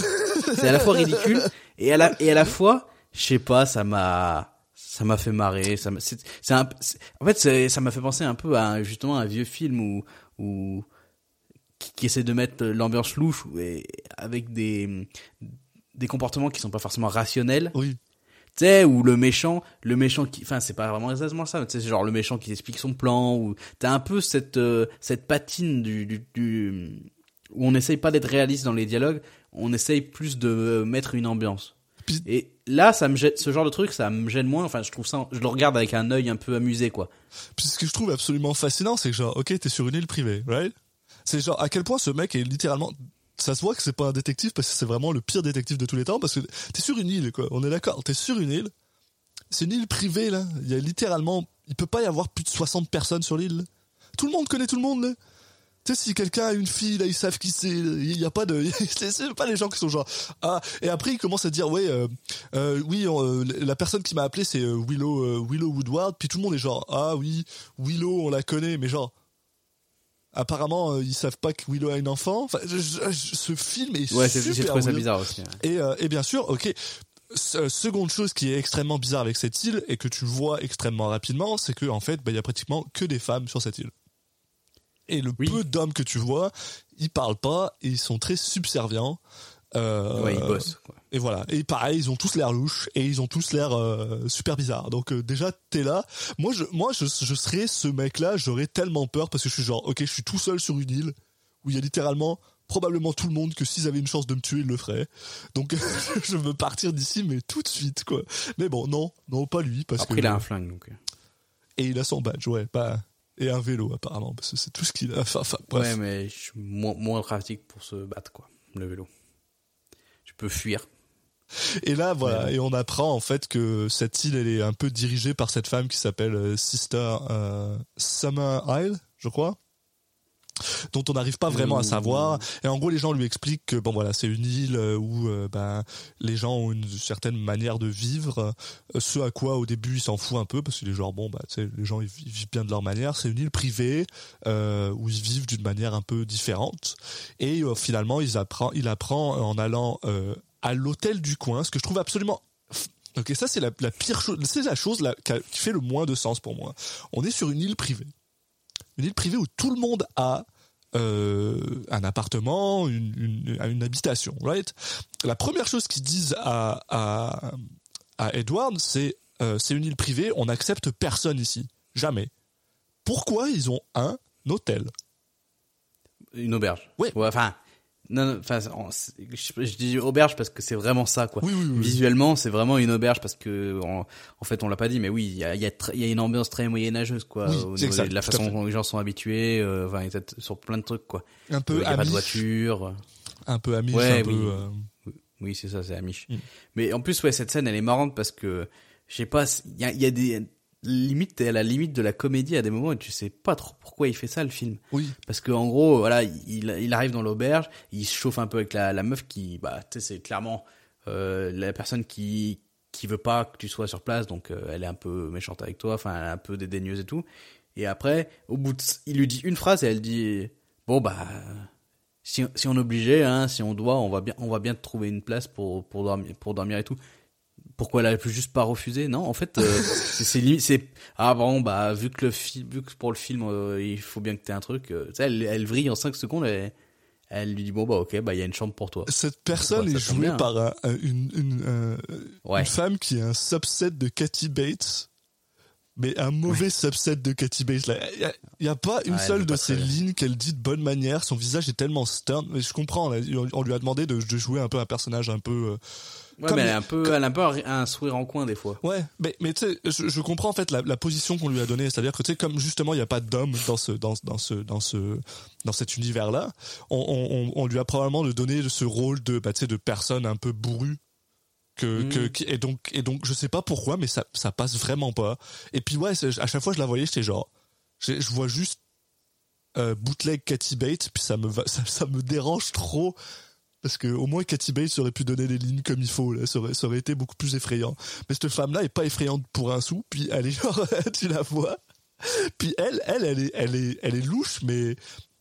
C'est à la fois ridicule et à la et à la fois je sais pas, ça m'a ça m'a fait marrer, ça m'a- c'est c'est un c'est- en fait ça m'a fait penser un peu à un- justement un vieux film où où qui, qui essaie de mettre l'ambiance louche et avec des des comportements qui sont pas forcément rationnels Oui. tu sais où le méchant le méchant qui enfin c'est pas vraiment exactement ça mais tu sais c'est genre le méchant qui explique son plan ou t'as un peu cette euh, cette patine du, du, du où on essaye pas d'être réaliste dans les dialogues on essaye plus de euh, mettre une ambiance et là ça me gêne ce genre de truc ça me gêne moins enfin je trouve ça je le regarde avec un œil un peu amusé quoi Puis ce que je trouve absolument fascinant, c'est que genre, ok, t'es sur une île privée, right? C'est genre à quel point ce mec est littéralement. Ça se voit que c'est pas un détective parce que c'est vraiment le pire détective de tous les temps parce que t'es sur une île, quoi. On est d'accord, t'es sur une île. C'est une île privée, là. Il y a littéralement. Il peut pas y avoir plus de 60 personnes sur l'île. Tout le monde connaît tout le monde, là. Tu sais, si quelqu'un a une fille, là, ils savent qui c'est. Il y a pas de. <laughs> c'est pas les gens qui sont genre. Ah, et après, ils commencent à dire, ouais, euh, euh, oui, euh, la personne qui m'a appelé, c'est Willow, Willow Woodward. Puis tout le monde est genre, ah oui, Willow, on la connaît, mais genre. Apparemment, euh, ils savent pas que Willow a une enfant. Enfin, je- je- je- ce film est ouais super j'ai trouvé ça bizarre aussi ouais. Et, euh, et bien sûr, ok. S- Seconde chose qui est extrêmement bizarre avec cette île et que tu vois extrêmement rapidement, c'est que en fait, bah, il y a pratiquement que des femmes sur cette île. Et le Oui. peu d'hommes que tu vois, ils parlent pas et ils sont très subservients. Euh, ouais il bosse quoi. Et voilà. Et pareil, ils ont tous l'air louches et ils ont tous l'air euh, super bizarres. Donc euh, déjà, t'es là. Moi, je, moi, je, je serais ce mec-là. J'aurais tellement peur parce que je suis genre, ok, je suis tout seul sur une île où il y a littéralement probablement tout le monde que s'ils avaient une chance de me tuer, ils le feraient. Donc <laughs> je veux partir d'ici, mais tout de suite, quoi. Mais bon, non, non, pas lui parce après que il a un flingue donc et il a son badge, ouais, pas et un vélo apparemment parce que c'est tout ce qu'il a. Enfin, enfin, bref. Ouais, mais je suis moins, moins pratique pour se battre, quoi. Le vélo. Tu peux fuir. Et là, voilà, et on apprend en fait que cette île, elle est un peu dirigée par cette femme qui s'appelle euh, Sister euh, Summer Isle, je crois, dont on n'arrive pas vraiment à savoir. Et en gros, les gens lui expliquent que bon voilà, c'est une île euh, où euh, ben les gens ont une certaine manière de vivre. euh, ce à quoi au début il s'en fout un peu parce qu'il est genre bon bah sais les gens ils vi- ils vivent bien de leur manière. C'est une île privée euh, où ils vivent d'une manière un peu différente. Et euh, finalement, ils apprend, il apprend en allant à l'hôtel du coin, ce que je trouve absolument. Ok, ça c'est la, la pire chose, c'est la chose là, qui fait le moins de sens pour moi. On est sur une île privée, une île privée où tout le monde a euh, un appartement, une, une, une habitation, right? La première chose qu'ils disent à, à, à Edward, c'est euh, c'est une île privée, on n'accepte personne ici, jamais. Pourquoi ils ont un hôtel? Une auberge. Ouais. Enfin, non, non, enfin, je, je dis auberge parce que c'est vraiment ça, quoi. Oui, oui, oui. Visuellement, c'est vraiment une auberge parce que, en, en fait, on l'a pas dit, mais oui, il y a, il y, a il y a une ambiance très moyenâgeuse, quoi. Oui, au exact, de la façon dont les gens sont habitués, euh, enfin, sur plein de trucs, quoi. Un Il peu y a pas de amiche, voiture. un peu amiche, Ouais, un peu. oui. euh, Oui, c'est ça, c'est Amish. Mm. Mais en plus, ouais, cette scène, elle est marrante parce que, je sais pas, il y a, il y a des, limite t'es à la limite de la comédie à des moments et tu sais pas trop pourquoi il fait ça le film. Oui. Parce que en gros, voilà, il, il arrive dans l'auberge, il se chauffe un peu avec la, la meuf qui, bah, tu sais, c'est clairement euh, la personne qui qui veut pas que tu sois sur place, donc euh, elle est un peu méchante avec toi, enfin elle est un peu dédaigneuse et tout. Et après, au bout de, il lui dit une phrase et elle dit, bon bah, si, si on est obligé, hein, si on doit, on va bien, on va bien te trouver une place pour pour dormir, pour dormir et tout pourquoi elle a juste pas refusé non en fait euh, <laughs> c'est c'est c'est ah bon bah vu que le film vu que pour le film euh, il faut bien que tu aies un truc euh, tu sais elle, elle vrille en 5 secondes et elle lui dit bon bah ok bah il y a une chambre pour toi Cette personne Ouais, ça est jouée bien. par un- un- une, une, euh, Ouais. une femme qui est un subset de Kathy Bates, mais un mauvais subset de Kathy Bates. Il n'y a, pas une seule de ces lignes qu'elle dit de bonne manière. Son visage est tellement stern. Mais je comprends, on, on lui a demandé de, de jouer un peu un personnage un peu... ouais Comme mais elle a un peu elle a un peu un, sourire en coin des fois Ouais, mais, mais tu sais, je, je comprends en fait la, la position qu'on lui a donnée, c'est-à-dire que tu sais, comme justement il n'y a pas d'homme dans ce dans, dans ce dans ce dans cet univers-là, on, on, on lui a probablement donné ce rôle de bah, tu sais de personne un peu bourrue que, Mhm. que et donc et donc je sais pas pourquoi, mais ça ça passe vraiment pas. Et puis ouais, à chaque fois je la voyais, j'étais genre, je, je vois juste euh, bootleg Cathy Bates, puis ça me <laughs> ça me dérange trop. Parce que au moins Cathy Bates aurait pu donner les lignes comme il faut. Ça, aurait, été beaucoup plus effrayant. Mais cette femme-là est pas effrayante pour un sou, puis elle est genre, <laughs> tu la vois, puis elle, elle, elle est, elle est, elle est louche, mais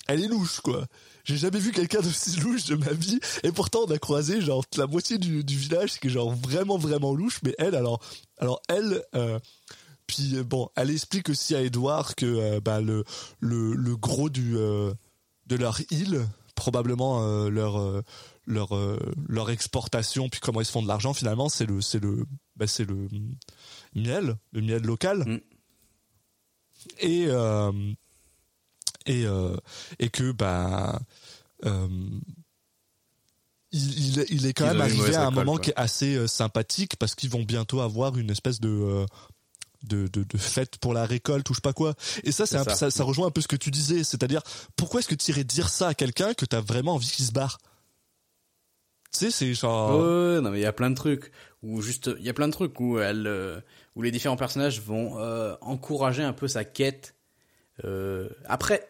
elle est louche quoi. J'ai jamais vu quelqu'un d'aussi louche de ma vie, et pourtant on a croisé genre la moitié du, village qui est genre vraiment vraiment louche, mais elle alors, alors elle. euh, puis euh, bon, elle explique aussi à Edouard que euh, bah, le, le, le gros du, de leur île, probablement euh, leur, euh, leur, euh, leur exportation, puis comment ils se font de l'argent finalement, c'est le, c'est le, bah, c'est le miel, le miel local. Mm. Et, et, et que bah, il, il, il est quand Ils même arrivé à un moment quoi. qui est assez sympathique parce qu'ils vont bientôt avoir une espèce de de, de, de fête pour la récolte ou je sais pas quoi. Et ça, c'est ça. ça, ça rejoint un peu ce que tu disais, c'est-à-dire pourquoi est-ce que tu irais dire ça à quelqu'un que t'as vraiment envie qu'il se barre? Tu sais, c'est genre. Ouais, ouais, non mais il y a plein de trucs où juste il y a plein de trucs où elle euh, où les différents personnages vont euh, encourager un peu sa quête. Euh, après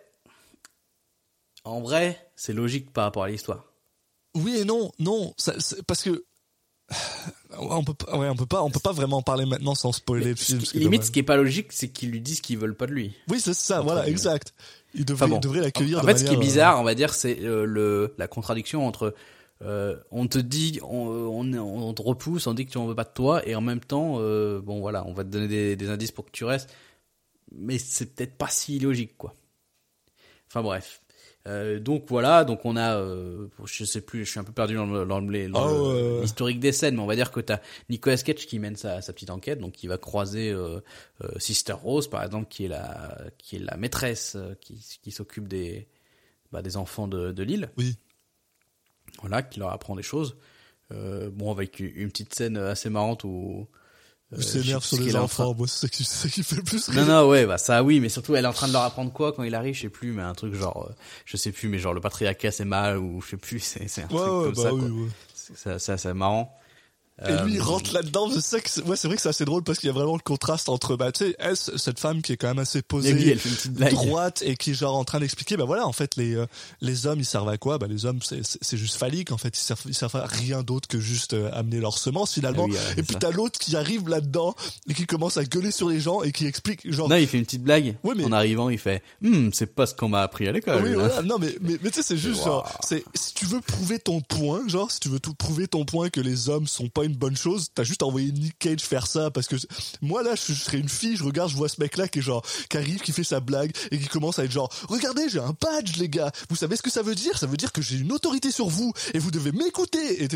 en vrai, c'est logique par rapport à l'histoire. Oui et non, non, ça, parce que on peut pas, ouais, on peut pas, on peut pas vraiment en parler maintenant sans spoiler le film. limite dommage. ce qui est pas logique, c'est qu'ils lui disent qu'ils veulent pas de lui. Oui, c'est ça, voilà, exact. Il devrait, Enfin bon. il devrait l'accueillir En de fait, ce qui est euh, bizarre, on va dire, c'est euh, le la contradiction entre euh, on te dit, on, on, on te repousse, on dit que tu en veux pas de toi, et en même temps, euh, bon voilà, on va te donner des, des indices pour que tu restes, mais c'est peut-être pas si logique, quoi. Enfin bref. Euh, donc voilà, donc on a, euh, je sais plus, je suis un peu perdu dans le- dans le- Ah le- l'historique des scènes, mais on va dire que t'as Nicolas Cage qui mène sa, sa petite enquête, donc il va croiser euh, Sister Rose par exemple, qui est la, qui est la maîtresse qui, qui s'occupe des, bah, des enfants de, de l'île. Oui. Voilà, qui leur apprend des choses. Bon, avec une une petite scène assez marrante où. Euh, s'énerve sur les enfants, train- moi, c'est ça qui, fait le plus Non, rire. non, ouais, bah ça, oui, mais surtout, elle est en train de leur apprendre quoi quand il arrive, je sais plus, mais un truc genre, euh, je sais plus, mais genre le patriarcat c'est mal ou je sais plus, <laughs> c'est c'est un Ouais, truc ouais, comme bah ça. oui, quoi. ouais. C'est ça, ça, c'est marrant. Et lui, il Euh, rentre là-dedans. C'est que c'est- ouais, c'est vrai que c'est assez drôle parce qu'il y a vraiment le contraste entre, bah, tu sais, elle, cette femme qui est quand même assez Et posée, lui, elle fait une petite blague. droite et qui est genre en train d'expliquer, bah voilà, en fait, les euh, les hommes, ils servent à quoi? Bah les hommes, c'est c'est juste phallique. En fait, ils servent ils servent à rien d'autre que juste euh, amener leurs semences finalement. Ah oui, et puis t'as l'autre qui arrive là-dedans et qui commence à gueuler sur les gens et qui explique genre. Non, il fait une petite blague. Ouais, mais- En arrivant, il fait, Hum, c'est pas ce qu'on m'a appris à l'école. Oui, voilà. Non, mais, mais, mais tu sais, c'est juste Wow. genre, c'est, si tu veux prouver ton point, genre, si tu veux tout prouver ton point que les hommes sont pas une bonne chose, t'as juste envoyé Nick Cage faire ça parce que moi, là, je, je serais une fille, je regarde, je vois ce mec-là qui est genre, qui arrive, qui fait sa blague et qui commence à être genre, regardez, j'ai un badge, les gars. Vous savez ce que ça veut dire? Ça veut dire que j'ai une autorité sur vous et vous devez m'écouter. Et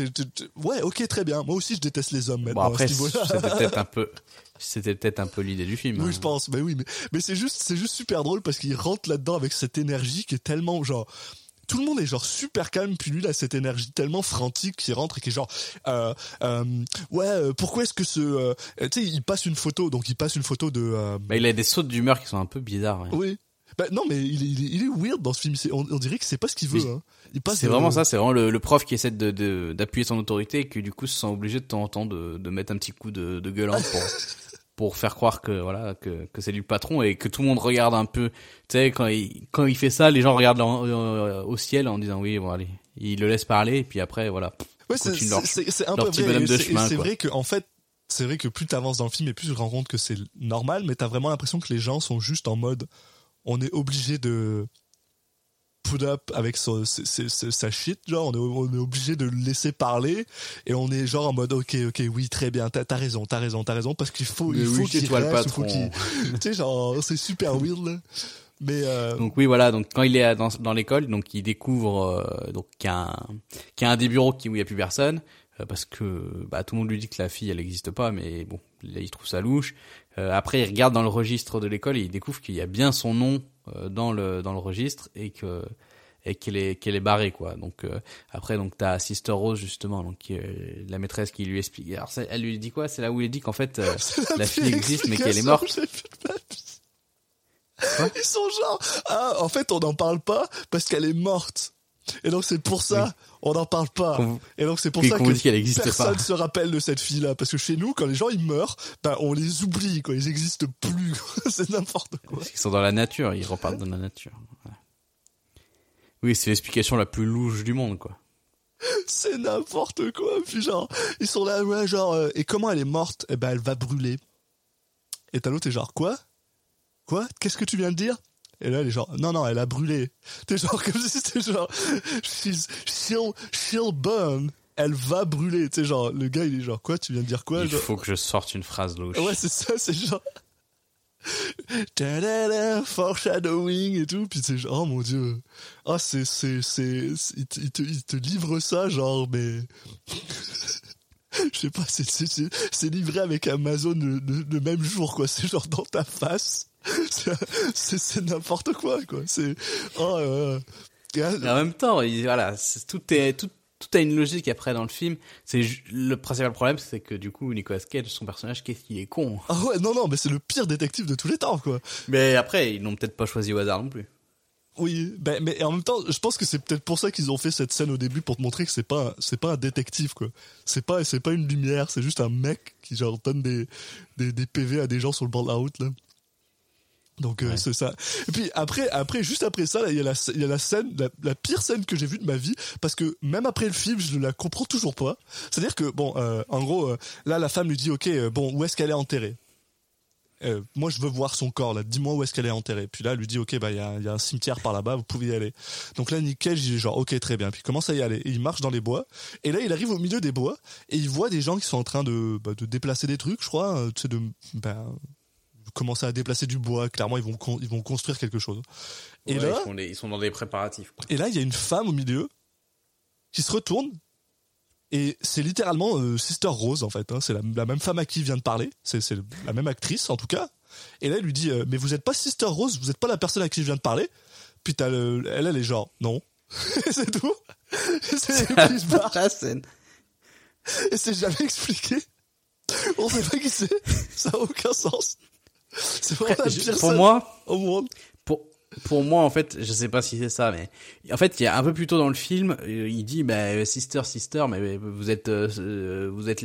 ouais, ok, très bien. Moi aussi, je déteste les hommes Bon, maintenant. après, c'était <laughs> peut-être un peu, c'était peut-être un peu l'idée du film. Oui, hein. je pense. Mais oui, mais, mais c'est juste, c'est juste super drôle parce qu'il rentre là-dedans avec cette énergie qui est tellement genre. Tout le monde est genre super calme, puis lui il a cette énergie tellement frantique qui rentre et qui est genre euh, euh, ouais euh, pourquoi est-ce que ce tu sais il passe une photo donc il passe une photo de Bah, il a des sautes d'humeur qui sont un peu bizarres. ouais. oui bah, non mais il est, il est, il est weird dans ce film on, on dirait que c'est pas ce qu'il veut hein. il passe C'est de- vraiment ça, c'est vraiment le, le prof qui essaie de, de- d'appuyer son autorité et qui du coup se sent obligé de temps en temps de, de mettre un petit coup de, de gueulante pour, <laughs> pour faire croire que voilà que, que c'est le patron et que tout le monde regarde un peu. Tu sais quand il quand il fait ça, les gens regardent en- euh, au ciel en disant oui bon allez, il le laisse parler et puis après voilà. Ouais, c'est un peu vrai. C'est vrai que en fait, c'est vrai que plus t'avances dans le film et plus tu te rends compte que c'est normal, mais t'as vraiment l'impression que les gens sont juste en mode, on est obligé de put up avec son- c'est- c'est- sa shit, genre on est, on est obligé de le laisser parler et on est genre en mode ok ok oui très bien t'as as raison t'as raison t'as raison parce qu'il faut Mais il faut oui, qu'il le reste, faut tu sais genre c'est super weird là. mais euh, Donc oui voilà donc quand il est dans, dans l'école donc il découvre euh, donc qu'il y a un qu'il y a un des bureaux qui où il y a plus personne euh, parce que bah tout le monde lui dit que la fille elle existe pas mais bon là il trouve ça louche. Euh, après il regarde dans le registre de l'école et il découvre qu'il y a bien son nom dans le dans le registre et que et qu'elle est qu'elle est barrée quoi. Donc euh, après donc t'as Sister Rose justement donc qui est la maîtresse qui lui explique. Alors ça, elle lui dit quoi? C'est là où il dit qu'en fait euh, <laughs> la fille existe mais qu'elle est morte. Ils sont genre, ah, en fait, on n'en parle pas parce qu'elle est morte. Et donc, c'est pour ça, on n'en parle pas. Vous- Et donc, c'est pour oui, ça vous que personne pas. se rappelle de cette fille-là. Parce que chez nous, quand les gens, ils meurent, ben, on les oublie, quoi. Ils existent plus. <laughs> c'est n'importe quoi. Parce qu'ils sont dans la nature, ils repartent dans la nature. Oui, c'est l'explication la plus louche du monde, quoi. C'est n'importe quoi. Puis genre, ils sont là, ouais, genre, euh, et comment elle est morte? Eh ben, elle va brûler. Et t'as l'autre, t'es genre, quoi? Quoi? Qu'est-ce que tu viens de dire? Et là, elle est genre, non, non, elle a brûlé. <laughs> T'es genre, comme si c'était genre, she's, she'll, she'll burn. Elle va brûler. Sais, genre, le gars, il est genre, quoi? Tu viens de dire quoi? Il Genre- faut que je sorte une phrase louche. Ouais, c'est ça, c'est genre. Ta-da-da, foreshadowing et tout, puis c'est genre, oh mon dieu. Ah, c'est, c'est, c'est, c'est- il te, il te, il te livre ça, genre, mais. <laughs> Je sais pas, c'est, c'est, c'est, c'est livré avec Amazon le, le- le même jour, quoi. C'est genre dans ta face. C'est, n'importe quoi, quoi. C'est. Oh, euh, en même temps, il- voilà, tout est tout tout a une logique après dans le film. C'est le principal problème, c'est que du coup Nicolas Cage, son personnage, qu'est-ce qu'il est con. Ah ouais, non, non, mais c'est le pire détective de tous les temps, quoi. Mais après, ils l'ont peut-être pas choisi au hasard non plus. Oui, ben, mais en même temps, je pense que c'est peut-être pour ça qu'ils ont fait cette scène au début pour te montrer que c'est pas, c'est pas un détective quoi. C'est pas, c'est pas une lumière, c'est juste un mec qui genre donne des, des, des PV à des gens sur le bord de la route là. Donc euh, c'est ça. Et puis après, après, juste après ça, il y a la, il y a la scène, la, la pire scène que j'ai vue de ma vie, parce que même après le film, je ne la comprends toujours pas. C'est-à-dire que bon, euh, en gros, euh, là, la femme lui dit, ok, bon, où est-ce qu'elle est enterrée? Moi je veux voir son corps là, dis-moi où est-ce qu'elle est enterrée. Puis là, elle lui dit ok bah il y a, il y a un cimetière par là-bas, vous pouvez y aller. Donc là Nick Cage il est genre ok très bien. Puis il commence à y aller. Et il marche dans les bois. Et là il arrive au milieu des bois et il voit des gens qui sont en train de, bah, de déplacer des trucs, je crois, tu sais de ben, commencer à déplacer du bois. Clairement ils vont con- ils vont construire quelque chose. Et Ouais, là ils, font des- ils sont dans des préparatifs. quoi. et là, il y a une femme au milieu qui se retourne. Et c'est littéralement euh, Sister Rose, en fait. hein. C'est la, la même femme à qui il vient de parler. C'est c'est la même actrice, en tout cas. Et là, il lui dit euh, Mais vous n'êtes pas Sister Rose, vous n'êtes pas la personne à qui je viens de parler. Puis t'as le, elle, elle est genre Non. <laughs> c'est tout. c'est. La scène. Et c'est jamais expliqué. On sait pas qui c'est. Ça a aucun sens. <laughs> C'est vraiment la Je- pire Pour moi, au monde. pour pour moi en fait, je sais pas si c'est ça, mais en fait, il y a un peu plus tôt dans le film, euh, il dit bah sister sister, mais vous êtes euh, euh, vous êtes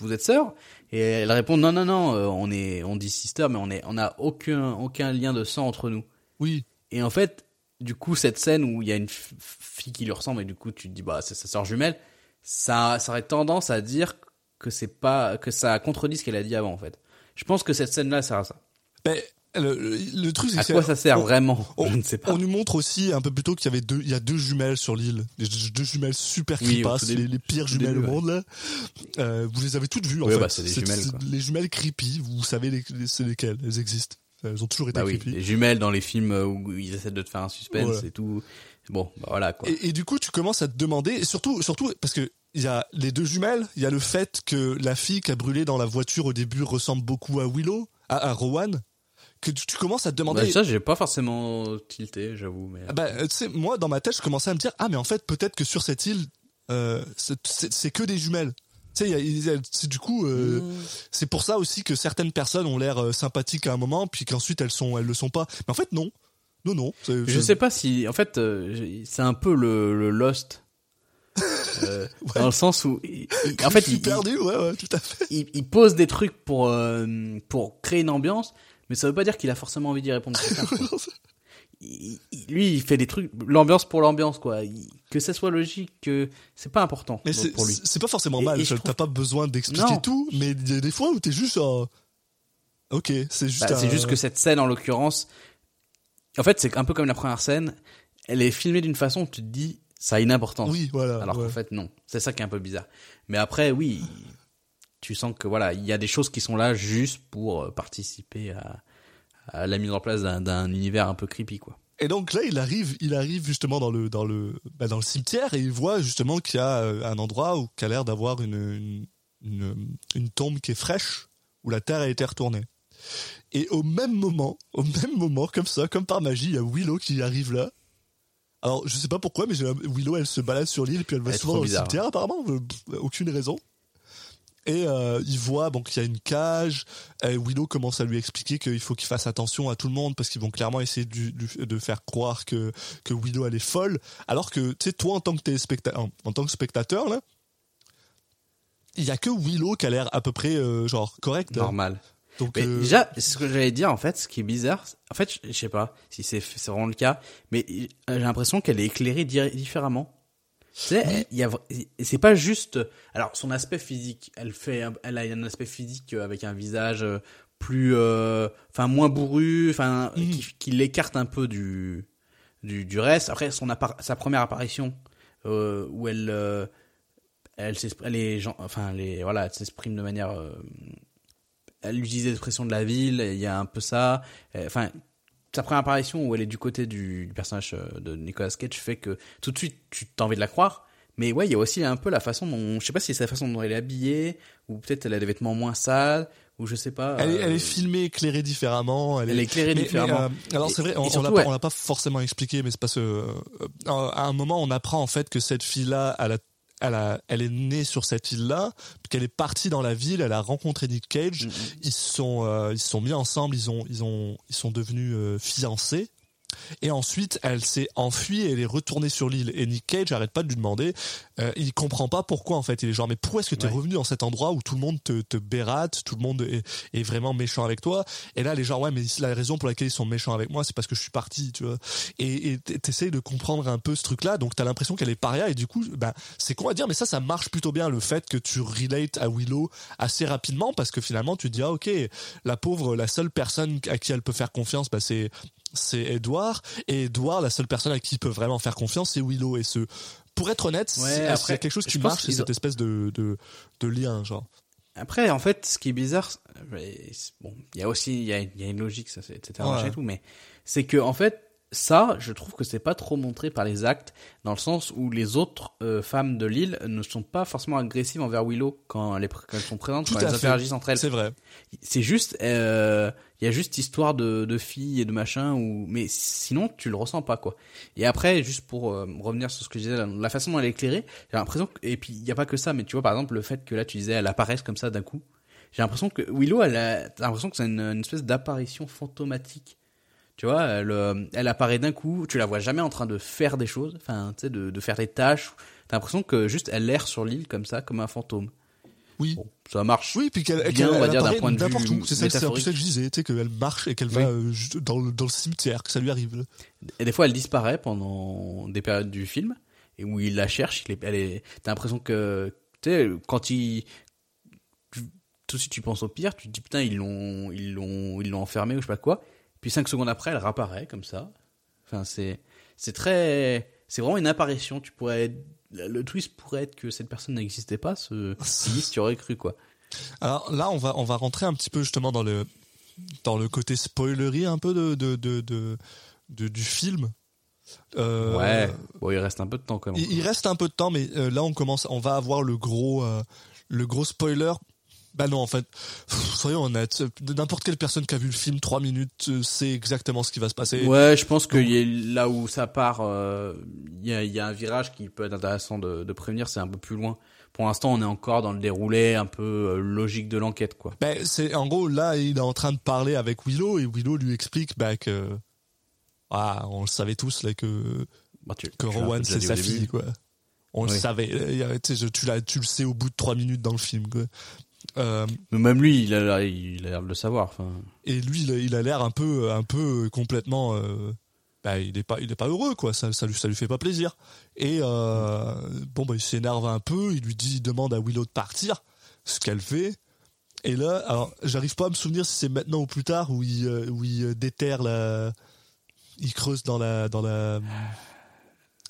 vous êtes sœur et elle répond non non non, euh, on est on dit sister, mais on est on a aucun aucun lien de sang entre nous. Oui. Et en fait, du coup, cette scène où il y a une fille qui lui ressemble et du coup tu te dis bah c'est sa sœur jumelle, ça ça aurait tendance à dire que c'est pas que ça contredit ce qu'elle a dit avant en fait. Je pense que cette scène-là sert à ça. Ben, le, le, truc, c'est À quoi ça sert on- vraiment? on, Je ne sais pas. on nous montre aussi un peu plus tôt qu'il y avait deux, il y a deux jumelles sur l'île, deux jumelles super Oui, tout début. les, les pires jumelles début, au monde là. Euh, vous les avez toutes vues en Oui, fait. bah, c'est des jumelles, quoi. Les jumelles creepy, vous savez les, les- c'est lesquelles, elles existent. Elles ont toujours été Bah oui, creepy. les jumelles dans les films euh, où ils essaient de te faire un suspense Voilà. et tout. Bon, bah voilà quoi. Et, et du coup, tu commences à te demander, et surtout, surtout parce que il y a les deux jumelles, il y a le fait que la fille qui a brûlé dans la voiture au début ressemble beaucoup à Willow, à, à Rowan, que tu, tu commences à te demander. Bah, ça, j'ai pas forcément tilté, j'avoue. Mais... Ah Bah, euh, tu sais, moi, dans ma tête, je commençais à me dire, ah, mais en fait, peut-être que sur cette île, euh, c'est- que des jumelles. Tu sais, c'est du coup, euh, c'est pour ça aussi que certaines personnes ont l'air sympathiques à un moment, puis qu'ensuite elles sont, elles le sont pas. Mais en fait, non, non, non. Je sais pas si, en fait, c'est un peu le, le Lost. Euh, dans le sens où, il- il- en fait, il, perdu, ouais, ouais, tout à fait. il, il pose des trucs pour euh, pour créer une ambiance, mais ça veut pas dire qu'il a forcément envie d'y répondre. tard, <laughs> lui, il fait des trucs, l'ambiance pour l'ambiance, quoi. Que ça soit logique, que c'est pas important Mais donc, pour lui. c'est pas forcément Et- mal. je- trouve- T'as pas besoin d'expliquer Non. tout, mais il y a des fois où t'es juste genre. Ok, c'est juste. Bah, c'est juste que cette scène, en l'occurrence, en fait, c'est un peu comme la première scène. Elle est filmée d'une façon où tu te dis, ça a une importance. Oui, voilà. Alors ouais. qu'en fait, non. C'est ça qui est un peu bizarre. Mais après, oui, tu sens que voilà, il y a des choses qui sont là juste pour euh, participer à, à la mise en place d'un- d'un univers un peu creepy, quoi. Et donc là, il arrive, il arrive justement dans le dans le bah, dans le cimetière et il voit justement qu'il y a euh, un endroit où qui a l'air d'avoir une, une une une tombe qui est fraîche où la terre a été retournée. Et au même moment, au même moment, comme ça, comme par magie, il y a Willow qui arrive là. Alors, je sais pas pourquoi, mais Willow, elle se balade sur l'île, puis elle va Elle souvent le cimetière, apparemment, euh, aucune raison. Et euh, il voit donc qu'il y a une cage. Et Willow commence à lui expliquer qu'il faut qu'il fasse attention à tout le monde parce qu'ils vont clairement essayer du- du- de faire croire que que Willow elle est folle. Alors que tu sais toi en tant que téléspectateur, en, en tant que spectateur là, il y a que Willow qui a l'air à peu près euh, genre correct. Normal. Donc Mais euh, déjà, c'est ce que j'allais dire, en fait, ce qui est bizarre, en fait, je- je sais pas si c'est vraiment le cas, mais j'ai l'impression qu'elle est éclairée di- différemment. Tu sais, vra- c'est pas juste, alors son aspect physique, elle fait, elle a un aspect physique euh, avec un visage euh, plus, euh, enfin moins bourru, enfin Mhm. qui, qui l'écarte un peu du, du, du reste. Après son sa première apparition euh, où elle, elle est, enfin les, voilà, s'exprime de manière elle utilise l'expression de la ville, il y a un peu ça. Euh, Enfin, sa première apparition où elle est du côté du, du personnage euh, de Nicolas Cage fait que tout de suite tu as envie de la croire. Mais ouais, il y a aussi un peu la façon dont, je sais pas si c'est la façon dont elle est habillée, ou peut-être elle a des vêtements moins sales, ou je sais pas. elle, est, elle euh, est filmée, éclairée différemment. Elle, elle est éclairée mais- différemment. mais, euh, alors c'est vrai, on, on l'a pas, ouais. forcément expliqué, mais c'est parce que euh, à un moment on apprend en fait que cette fille-là, elle a, elle a, elle est née sur cette île-là, qu'elle est partie dans la ville, elle a rencontré Nick Cage, Mm, ils se sont, euh, ils sont mis ensemble, ils ont, ils ont, ils sont devenus euh, fiancés. Et ensuite, elle s'est enfuie et elle est retournée sur l'île. Et Nick Cage arrête pas de lui demander. Euh, il comprend pas pourquoi en fait. Il est genre mais pourquoi est-ce que tu es Ouais. revenu dans cet endroit où tout le monde te, te bérate, tout le monde est, est vraiment méchant avec toi? Et là, les gens ouais mais la raison pour laquelle ils sont méchants avec moi, c'est parce que je suis parti, tu vois. Et t'essayes de comprendre un peu ce truc-là. Donc t'as l'impression qu'elle est paria et du coup, bah c'est con à dire, mais ça, ça marche plutôt bien le fait que tu relates à Willow assez rapidement parce que finalement tu te dis ah ok la pauvre la seule personne à qui elle peut faire confiance bah c'est c'est Edouard et Edouard la seule personne à qui il peut vraiment faire confiance c'est Willow et ce pour être honnête Ouais, c'est- après, quelque chose qui marche c'est cette espèce de, de de lien genre? Après, en fait, ce qui est bizarre, bon, il y a aussi, il y a, il y a une logique, ça, etc. Ouais. et tout, mais c'est que, en fait, ça, je trouve que c'est pas trop montré par les actes, dans le sens où les autres euh, femmes de l'île ne sont pas forcément agressives envers Willow quand elles, quand elles sont présentes, Tout quand elles fait. interagissent entre elles. c'est vrai C'est juste, euh, il y a juste histoire de, de filles et de machin, ou mais sinon tu le ressens pas quoi. Et après, juste pour euh, revenir sur ce que je disais, la, la façon dont elle est éclairée, j'ai l'impression que, et puis il y a pas que ça, mais tu vois par exemple le fait que là tu disais elle apparaisse comme ça d'un coup, j'ai l'impression que Willow, elle a, l'impression que c'est une, une espèce d'apparition fantomatique. Tu vois, elle, euh, elle apparaît d'un coup, tu la vois jamais en train de faire des choses, enfin, tu sais, de, de faire des tâches. T'as l'impression que juste elle erre sur l'île comme ça, comme un fantôme. oui Bon, ça marche. oui puis qu'elle bien, qu'elle- on va elle dire, d'un point de n'importe vue où c'est ça c'est ça que je disais tu sais qu'elle marche et qu'elle Oui. va euh, juste dans le dans le cimetière que ça lui arrive là. Et des fois, elle disparaît pendant des périodes du film, et où il la cherche, il est, elle est, t'as l'impression que, tu sais, quand il, tout de suite tu penses au pire, tu te dis putain, ils l'ont, ils l'ont, ils l'ont enfermé ou je sais pas quoi. Puis cinq secondes après, elle réapparaît comme ça. Enfin, c'est, c'est très, c'est vraiment une apparition. Tu pourrais, le twist pourrait être que cette personne n'existait pas, ce, <laughs> si tu aurais cru quoi. Alors là, on va on va rentrer un petit peu justement dans le dans le côté spoilerie un peu de de de, de, de- du film. Euh, Ouais. Bon, il reste un peu de temps quand même. Il, il reste un peu de temps, mais euh, là on commence, on va avoir le gros euh, le gros spoiler. Bah non, en fait, soyons honnêtes, n'importe quelle personne qui a vu le film trois minutes euh, sait exactement ce qui va se passer. Ouais, je pense que y a- là où ça part, euh, il y, a, il y a un virage qui peut être intéressant de, de prévenir, c'est un peu plus loin. Pour l'instant, on est encore dans le déroulé un peu euh, logique de l'enquête, quoi. Ben, c'est en gros là, il est en train de parler avec Willow et Willow lui explique bah, que ah, on le savait tous là que Bah, tu, que tu Rowan c'est sa fille quoi. On le savait. Tu le sais au bout de trois minutes dans le film. quoi. Euh, même lui, il a l'air- de le savoir. Et lui, il a- l'air un peu, un peu complètement. euh, bah, il est pas, il est pas heureux, quoi. Ça, ça lui, ça lui fait pas plaisir. Et euh, bon, bah, il s'énerve un peu. Il lui dit, il demande à Willow de partir, ce qu'elle fait. Et là, alors, j'arrive pas à me souvenir si c'est maintenant ou plus tard où il, euh, où il déterre la, il creuse dans la, dans la.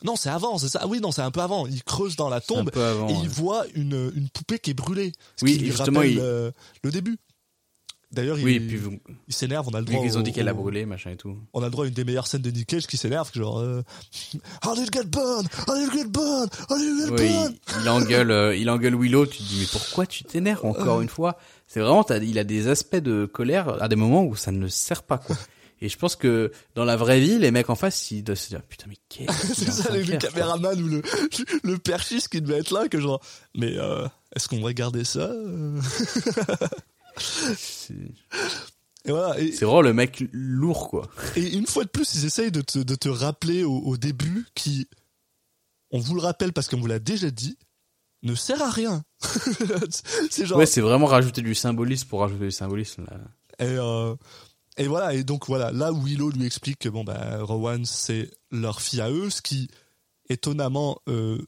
Non, c'est avant, c'est ça. Ah Oui, non, c'est un peu avant. Il creuse dans la tombe avant. et ouais. il voit une, une poupée qui est brûlée. Ce Oui, qui lui justement, rappelle, il- euh, le début. D'ailleurs, Oui, il, vous- il s'énerve. On a le droit. qu'ils ont dit qu'elle a brûlé, machin et tout. On a le droit à une des meilleures scènes de Nick Cage qui s'énerve, genre euh, How did it get burned? How did it get burned? How did it get burned? il, il engueule, euh, il engueule Willow. Tu te dis mais pourquoi tu t'énerves encore une fois? C'est vraiment, il a des aspects de colère à des moments où ça ne sert pas quoi. Et je pense que dans la vraie vie, les mecs en face, ils doivent se dire putain mais qu'est-ce <laughs> est C'est ça, le, faire, caméraman ou le, le perchiste qui devait être là, que genre, mais euh, est-ce qu'on va garder ça? euh? C'est Et voilà. Et, c'est vraiment le mec lourd quoi. et une fois de plus, ils essayent de te, de te rappeler au, au début qui, on vous le rappelle parce qu'on vous l'a déjà dit, ne sert à rien. <laughs> c'est genre, Ouais, c'est vraiment rajouter du symbolisme pour rajouter du symbolisme. Là. Et, euh, et voilà, et donc voilà, là Willow lui explique que bon bah Rowan c'est leur fille à eux, ce qui étonnamment euh,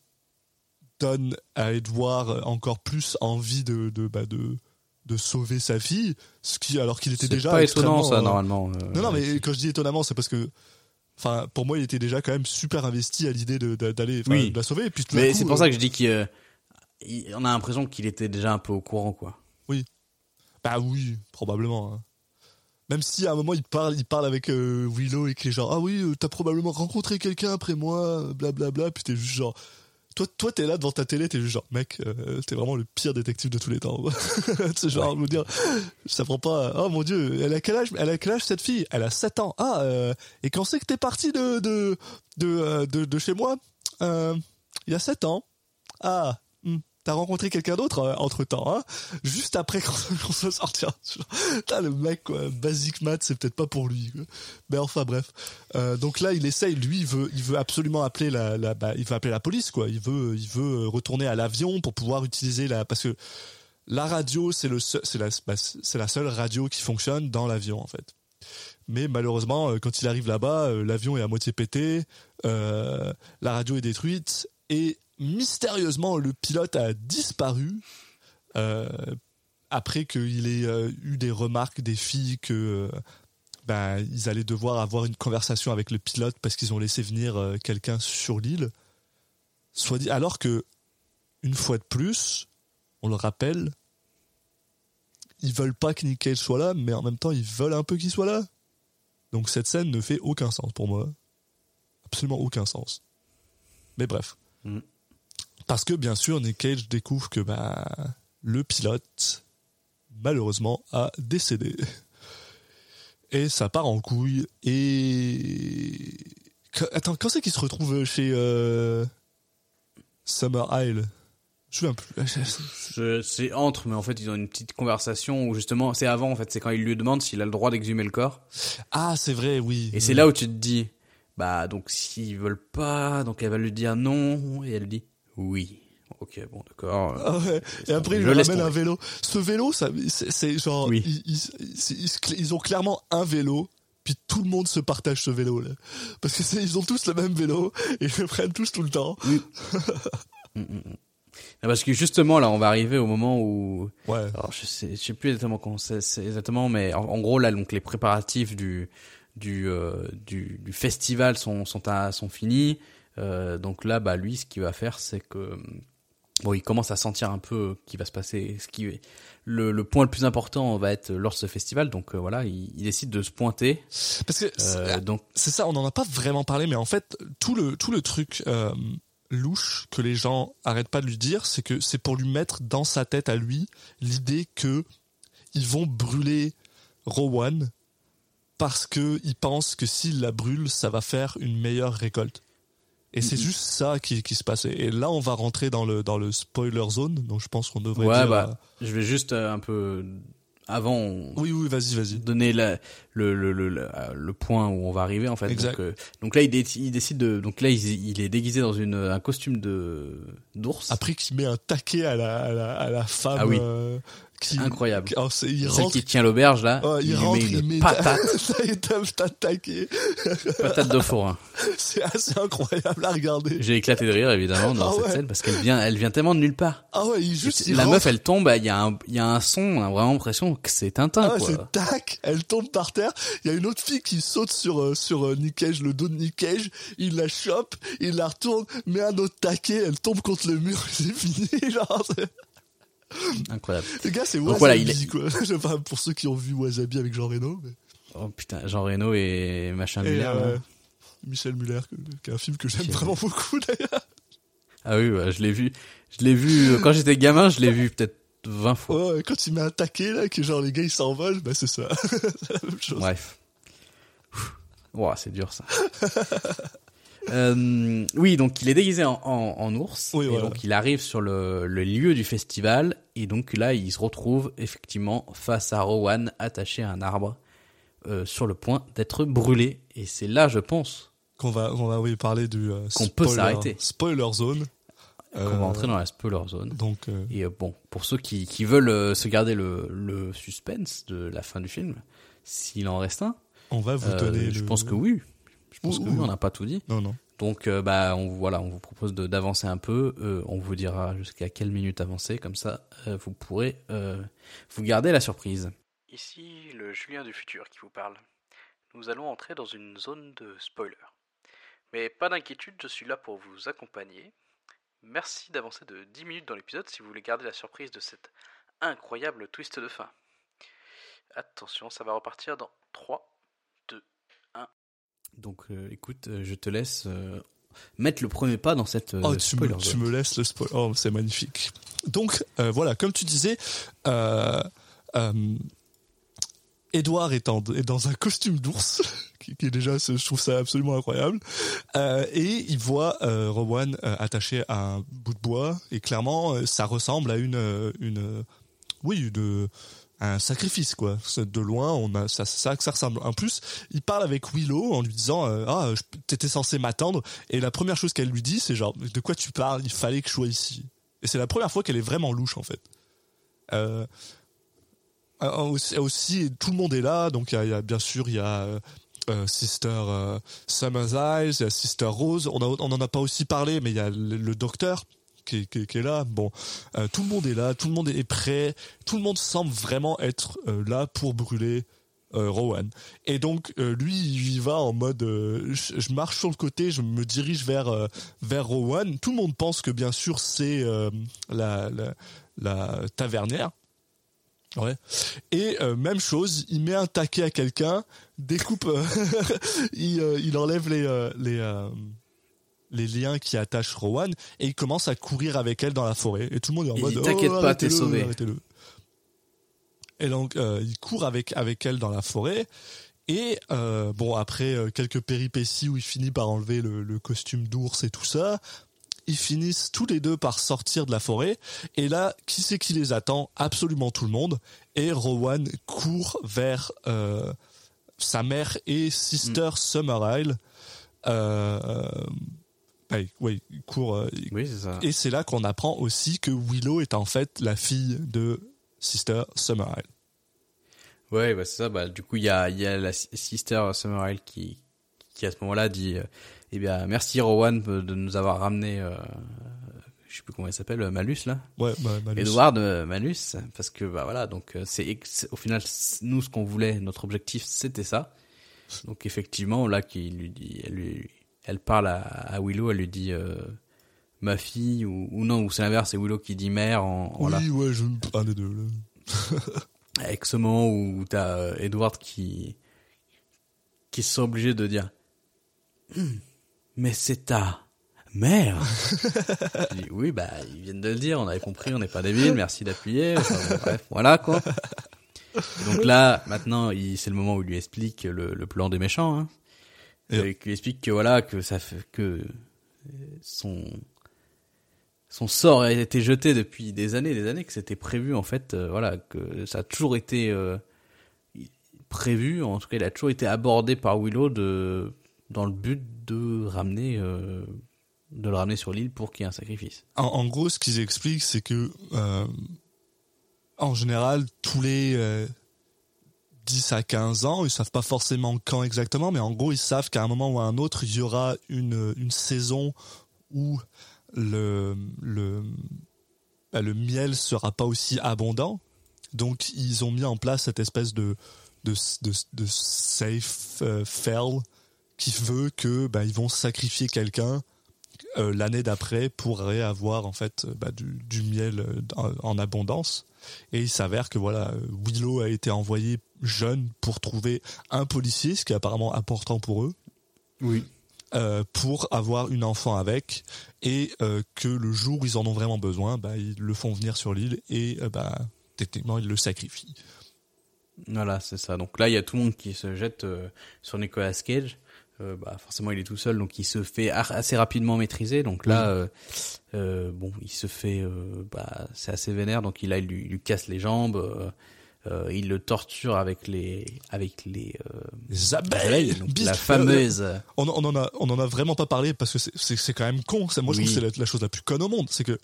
donne à Edward encore plus envie de de bah, de, de sauver sa fille, ce qui alors qu'il était C'est déjà pas étonnant ça euh, normalement. euh, Non non mais quand je dis étonnamment, c'est parce que enfin pour moi il était déjà quand même super investi à l'idée de- de- d'aller enfin, Oui. de la sauver et puis tout Mais c'est pour ça que je dis qu'on a l'impression qu'il était déjà un peu au courant quoi. Bah oui, probablement. hein. Même si à un moment il parle, il parle avec euh, Willow et qu'il est genre ah oui, euh, t'as probablement rencontré quelqu'un après moi, blablabla. Puis t'es juste genre, toi, toi t'es là devant ta télé, t'es juste genre mec, euh, t'es vraiment le pire détective de tous les temps. <laughs> c'est genre, je veux dire, ça prend pas. Oh mon dieu, elle a quel âge Elle a quel âge cette fille? Elle a 7 ans. Ah euh, et quand c'est que t'es parti de de de, de de chez moi Il y a 7 ans. Ah. T'as rencontré quelqu'un d'autre entre temps, hein Juste après qu'on <laughs> soit sorti. Putain, le mec, quoi, basic math, c'est peut-être pas pour lui. Mais enfin, bref. Euh, donc là, il essaye. Lui, il veut, il veut absolument appeler la, bah, il veut appeler la police, quoi. Il veut, il veut retourner à l'avion pour pouvoir utiliser la, parce que la radio, c'est le, c'est la, bah, c'est la seule radio qui fonctionne dans l'avion, en fait. Mais malheureusement, euh, quand il arrive là-bas, euh, l'avion est à moitié pété, euh, la radio est détruite et mystérieusement, le pilote a disparu. Euh, après qu'il ait euh, eu des remarques des filles que euh, ben, ils allaient devoir avoir une conversation avec le pilote parce qu'ils ont laissé venir quelqu'un sur l'île. Soit dit, alors que une fois de plus, on le rappelle, ils veulent pas que Nick Cage soit là, mais en même temps ils veulent un peu qu'il soit là. Donc cette scène ne fait aucun sens pour moi, absolument aucun sens. Mais bref, Mm. Parce que bien sûr Nick Cage découvre que bah, le pilote malheureusement a décédé. Et ça part en couille. Et. Qu- Attends, quand c'est qu'il se retrouve chez euh, Summer Isle? Je plus. Je- C'est entre, mais en fait ils ont une petite conversation où justement c'est avant en fait, c'est quand il lui demande s'il a le droit d'exhumer le corps. Ah, c'est vrai, oui. Et c'est là où tu te dis, bah donc s'ils veulent pas, donc elle va lui dire non, et elle dit oui. Ok, bon d'accord. Ah ouais. Et après, il Je lui laisse ramène un vélo. Ce vélo, ça, c'est, c'est genre, Oui. ils, ils- ils- ils ont clairement un vélo, puis tout le monde se partage ce vélo là, parce que ils ont tous le même vélo et ils le prennent tous tout le temps. Ah, Parce que justement là, on va arriver au moment où, Ouais. alors je sais, je sais plus exactement comment c'est c'est exactement, mais en, en gros là, donc les préparatifs du du euh, du, du festival sont sont à, sont finis. Euh, donc là, bah lui, ce qu'il va faire, c'est que bon, il commence à sentir un peu qu'il va se passer. Ce qui le, le point le plus important va être lors de ce festival. Donc euh, voilà, il, il décide de se pointer. Parce que c'est- Euh, donc c'est ça, on n'en a pas vraiment parlé, mais en fait, tout le, tout le truc euh, louche que les gens arrêtent pas de lui dire, c'est que c'est pour lui mettre dans sa tête à lui l'idée que ils vont brûler Rowan parce que ils pensent que s'ils la brûlent, ça va faire une meilleure récolte. Et c'est juste ça qui, qui se passait. Et là, on va rentrer dans le, dans le spoiler zone, donc je pense qu'on devrait Ouais, dire... bah, je vais juste euh, un peu avant, Oui, oui, vas-y, vas-y. donner la, le, le, le, le, euh, le point où on va arriver en fait. Exact. Donc, euh, donc là, il, dé- il décide de. Donc là, il, il est déguisé dans une un costume de d'ours. Après qu'il met un taquet à la, à la, à la femme. Ah oui. Qui, Incroyable. alors, c'est- il Celle rentre. qui tient l'auberge là, oh, il, il, rentre, met une il met patate, <laughs> Ça y est, t'as t'as taqué. patate de forain. C'est assez incroyable à regarder. J'ai éclaté de rire évidemment dans Ah cette ouais. scène parce qu'elle vient, elle vient tellement de nulle part. Ah ouais, il juste. il la rentre, meuf, elle tombe, il y a un, il y a un son, on a vraiment l'impression que c'est Tintin Ah c'est tac, elle tombe par terre. Il y a une autre fille qui saute sur euh, sur euh, Nick Cage, le dos de Nick Cage. Il la chope, il la retourne, met un autre taquet, elle tombe contre le mur, <laughs> c'est fini. Genre, Incroyable. le gars, c'est Wasabi, voilà, il est- quoi. <laughs> Pour ceux qui ont vu Wasabi avec Jean Reno. Mais... Oh putain, Jean Reno et machin Et, Muller. euh, Michel Muller, qui est un film que j'aime vraiment beaucoup d'ailleurs. Ah oui, ouais, je l'ai vu. Je l'ai vu euh, quand j'étais gamin, je l'ai vu peut-être 20 fois. Ouais, quand il un taquet là, que genre les gars ils s'envolent, bah c'est ça. c'est <laughs> la même chose. Bref. Ouah, c'est dur ça. <laughs> Euh, oui, donc il est déguisé en, en, en ours Oui, et voilà. donc il arrive sur le, le lieu du festival et donc là il se retrouve effectivement face à Rowan attaché à un arbre euh, sur le point d'être brûlé et c'est là je pense Qu'on va, on va oui, parler du euh, Qu'on peut s'arrêter. Spoiler zone. qu'on Euh, va entrer dans la spoiler zone. Donc euh, Et euh, bon, pour ceux qui, qui veulent euh, se garder le, le suspense de la fin du film, s'il en reste un, on va vous euh, donner. je le- pense que oui. Je pense Ouh, que ouh. on n'a pas tout dit. Non non. Donc euh, bah on voilà, on vous propose de d'avancer un peu. Euh, on vous dira jusqu'à quelle minute avancer, comme ça euh, vous pourrez euh, vous garder la surprise. Ici le Julien du futur qui vous parle. Nous allons entrer dans une zone de spoiler. Mais pas d'inquiétude, je suis là pour vous accompagner. Merci d'avancer de 10 minutes dans l'épisode si vous voulez garder la surprise de cette incroyable twist de fin. Attention, ça va repartir dans 3, 2, 1. Donc euh, écoute, euh, je te laisse euh, mettre le premier pas dans cette Oh, tu me, spoiler tu zone. me laisses le spoil. Oh, c'est magnifique. Donc, voilà, comme tu disais, Edouard est, en- est dans un costume d'ours, <laughs> qui, qui est déjà, je trouve ça absolument incroyable, euh, et il voit euh, Rowan euh, attaché à un bout de bois, et clairement, ça ressemble à une, une, oui, une, un sacrifice quoi. De loin, on a ça, ça ça ressemble. En plus, il parle avec Willow en lui disant euh, ah t'étais censé m'attendre et la première chose qu'elle lui dit c'est genre de quoi tu parles? Il fallait que je sois ici. Et c'est la première fois qu'elle est vraiment louche en fait. Euh, euh, aussi, tout le monde est là donc bien sûr il y a Sister Summer's Eyes, il y a Sister Rose. On, a, en a pas aussi parlé mais il y a le docteur qui, est- là. Bon, euh, tout le monde est là, tout le monde est prêt, tout le monde semble vraiment être euh, là pour brûler euh, Rowan. Et donc lui, il y va en mode, je, marche sur le côté, je me dirige vers vers Rowan. Tout le monde pense que bien sûr c'est la, la tavernière. Ouais. Et même chose, il met un taquet à quelqu'un, découpe, <laughs> il, il enlève les les les liens qui attachent Rowan et il commence à courir avec elle dans la forêt et tout le monde est en Il mode T'inquiète oh, pas, t'es sauvé. arrêtez-le. Et donc euh, il court avec avec elle dans la forêt et euh, bon après euh, quelques péripéties où il finit par enlever le, le costume d'ours et tout ça, ils finissent tous les deux par sortir de la forêt et là qui c'est qui les attend? Absolument tout le monde et Rowan court vers sa mère et Sister Summerisle. Euh, euh, ouais, ouais, il court. euh, Oui, c'est ça. et c'est là qu'on apprend aussi que Willow est en fait la fille de Sister Summerisle. Ouais, bah c'est ça. Bah du coup, il y a il y a la si- sister Summerhill qui qui à ce moment-là dit, euh, eh bien, merci Rowan de nous avoir ramené. Euh, je sais plus comment il s'appelle, Malus là. Ouais, bah, Malus. Edward euh, Malus, parce que bah voilà, donc euh, c'est au final nous ce qu'on voulait, notre objectif c'était ça. Donc effectivement là qui lui dit, elle lui, elle parle à, à Willow, elle lui dit euh, ma fille ou, ou non ou c'est l'inverse, c'est Willow qui dit mère en, en la- Oui, ouais, je... un des deux. Là. <laughs> avec ce moment où t'as euh, Edward qui qui se sent obligé de dire Hum, mais c'est ta mère <laughs> Je dis, oui bah ils viennent de le dire on avait compris on n'est pas débiles merci d'appuyer Enfin, bon, bref voilà quoi Et <laughs> donc là maintenant c'est le moment où il lui explique le, le plan des méchants hein. Et qu'il explique que voilà que ça fait que son son sort a été jeté depuis des années, des années, que c'était prévu en fait, euh, voilà, que ça a toujours été euh, prévu. En tout cas, il a toujours été abordé par Willow de dans le but de ramener, euh, de le ramener sur l'île pour qu'il y ait un sacrifice. En, en gros, ce qu'ils expliquent, c'est que euh, en général, tous les euh, 10 à 15 ans, ils savent pas forcément quand exactement, mais en gros, ils savent qu'à un moment ou à un autre, il y aura une, une saison où le, le, bah, le miel sera pas aussi abondant. Donc, ils ont mis en place cette espèce de, de, de, safe euh, fell qui veut que bah, ils vont sacrifier quelqu'un euh, l'année d'après pourrait avoir en fait euh, bah, du, du miel en abondance. Et il s'avère que voilà, Willow a été envoyé jeune pour trouver un policier, ce qui est apparemment important pour eux, Oui. euh, pour avoir une enfant avec, et euh, que le jour où ils en ont vraiment besoin, bah, ils le font venir sur l'île et euh, bah, techniquement ils le sacrifient. Voilà, c'est ça. Donc là, il y a tout le monde qui se jette euh, sur Nicolas Cage. Euh, bah, forcément, il est tout seul, donc il se fait assez rapidement maîtriser. Donc là, euh, euh, bon, il se fait, euh, bah, c'est assez vénère. Donc il, là, il lui, il lui casse les jambes. euh, il le torture avec les, avec les, euh, Les abeilles, donc la fameuse. on, on en a, on en a vraiment pas parlé parce que c'est- quand même con. Ça, moi, je trouve que c'est la, la chose la plus conne au monde. C'est que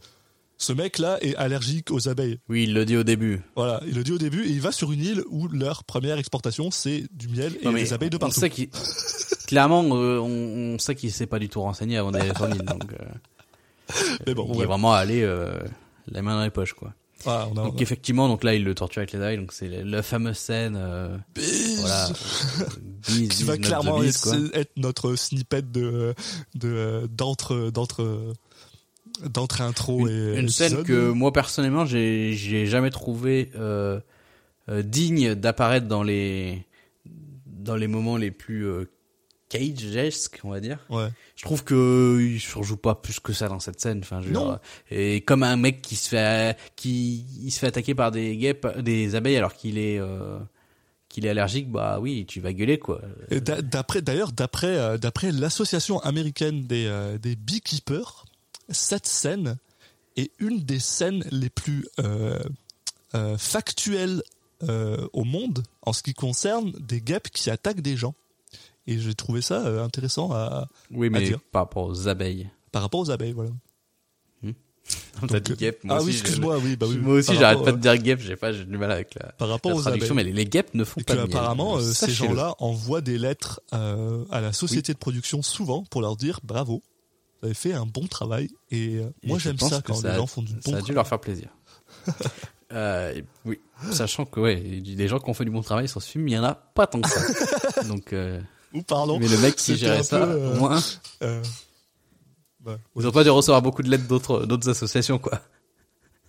ce mec-là est allergique aux abeilles. Oui, il le dit au début. Voilà, il le dit au début et il va sur une île où leur première exportation c'est du miel et des abeilles de on partout. sait qu'il- <laughs> clairement, euh, on, on sait qu'il s'est pas du tout renseigné avant d'aller sur l'île. Donc, euh, Mais bon, il ouais. est vraiment allé euh, la main dans les poches, quoi. Voilà, on a, Donc on a- effectivement, donc là il le torture avec les abeilles, donc c'est la, la fameuse scène, euh, voilà, <laughs> euh, qui va clairement être, notre snippet de d'entre d'entre d'entre intro et Une scène que moi personnellement j'ai j'ai jamais trouvé euh, euh, digne d'apparaître dans les dans les moments les plus euh, cage-esque, on va dire. ouais Je trouve que il surjoue pas plus que ça dans cette scène. Enfin, je Non. dire, et comme un mec qui se fait qui il se fait attaquer par des guêpes, des abeilles alors qu'il est euh, qu'il est allergique, bah oui, tu vas gueuler quoi. D'après d'ailleurs d'après euh, d'après l'association américaine des euh, des beekeepers cette scène est une des scènes les plus euh, euh, factuelles euh, au monde en ce qui concerne des guêpes qui attaquent des gens et j'ai trouvé ça intéressant à, Oui, à mais dire. par rapport aux abeilles. par rapport aux abeilles voilà <laughs> T'as Donc, dit guêpe. Moi ah aussi, oui excuse-moi oui bah oui Moi aussi, j'arrête pas de dire guêpe. J'ai pas, j'ai du mal avec la, par rapport la aux traduction, abeilles mais les, les guêpes ne font et pas que de miel. apparemment euh, ces gens-là envoient des lettres euh, à la société de production souvent pour leur dire bravo avez fait un bon travail et euh, Et moi j'aime ça quand ça les a- gens font du bon Ça a dû travail. leur faire plaisir. <laughs> euh, oui, sachant que ouais, les gens qui ont fait du bon travail sur ce film, il y en a pas tant que ça. <laughs> Donc, euh, ou pardon mais le mec qui gérait ça, au moins, bah, ils pas dû recevoir beaucoup de lettres d'autres d'autres associations quoi.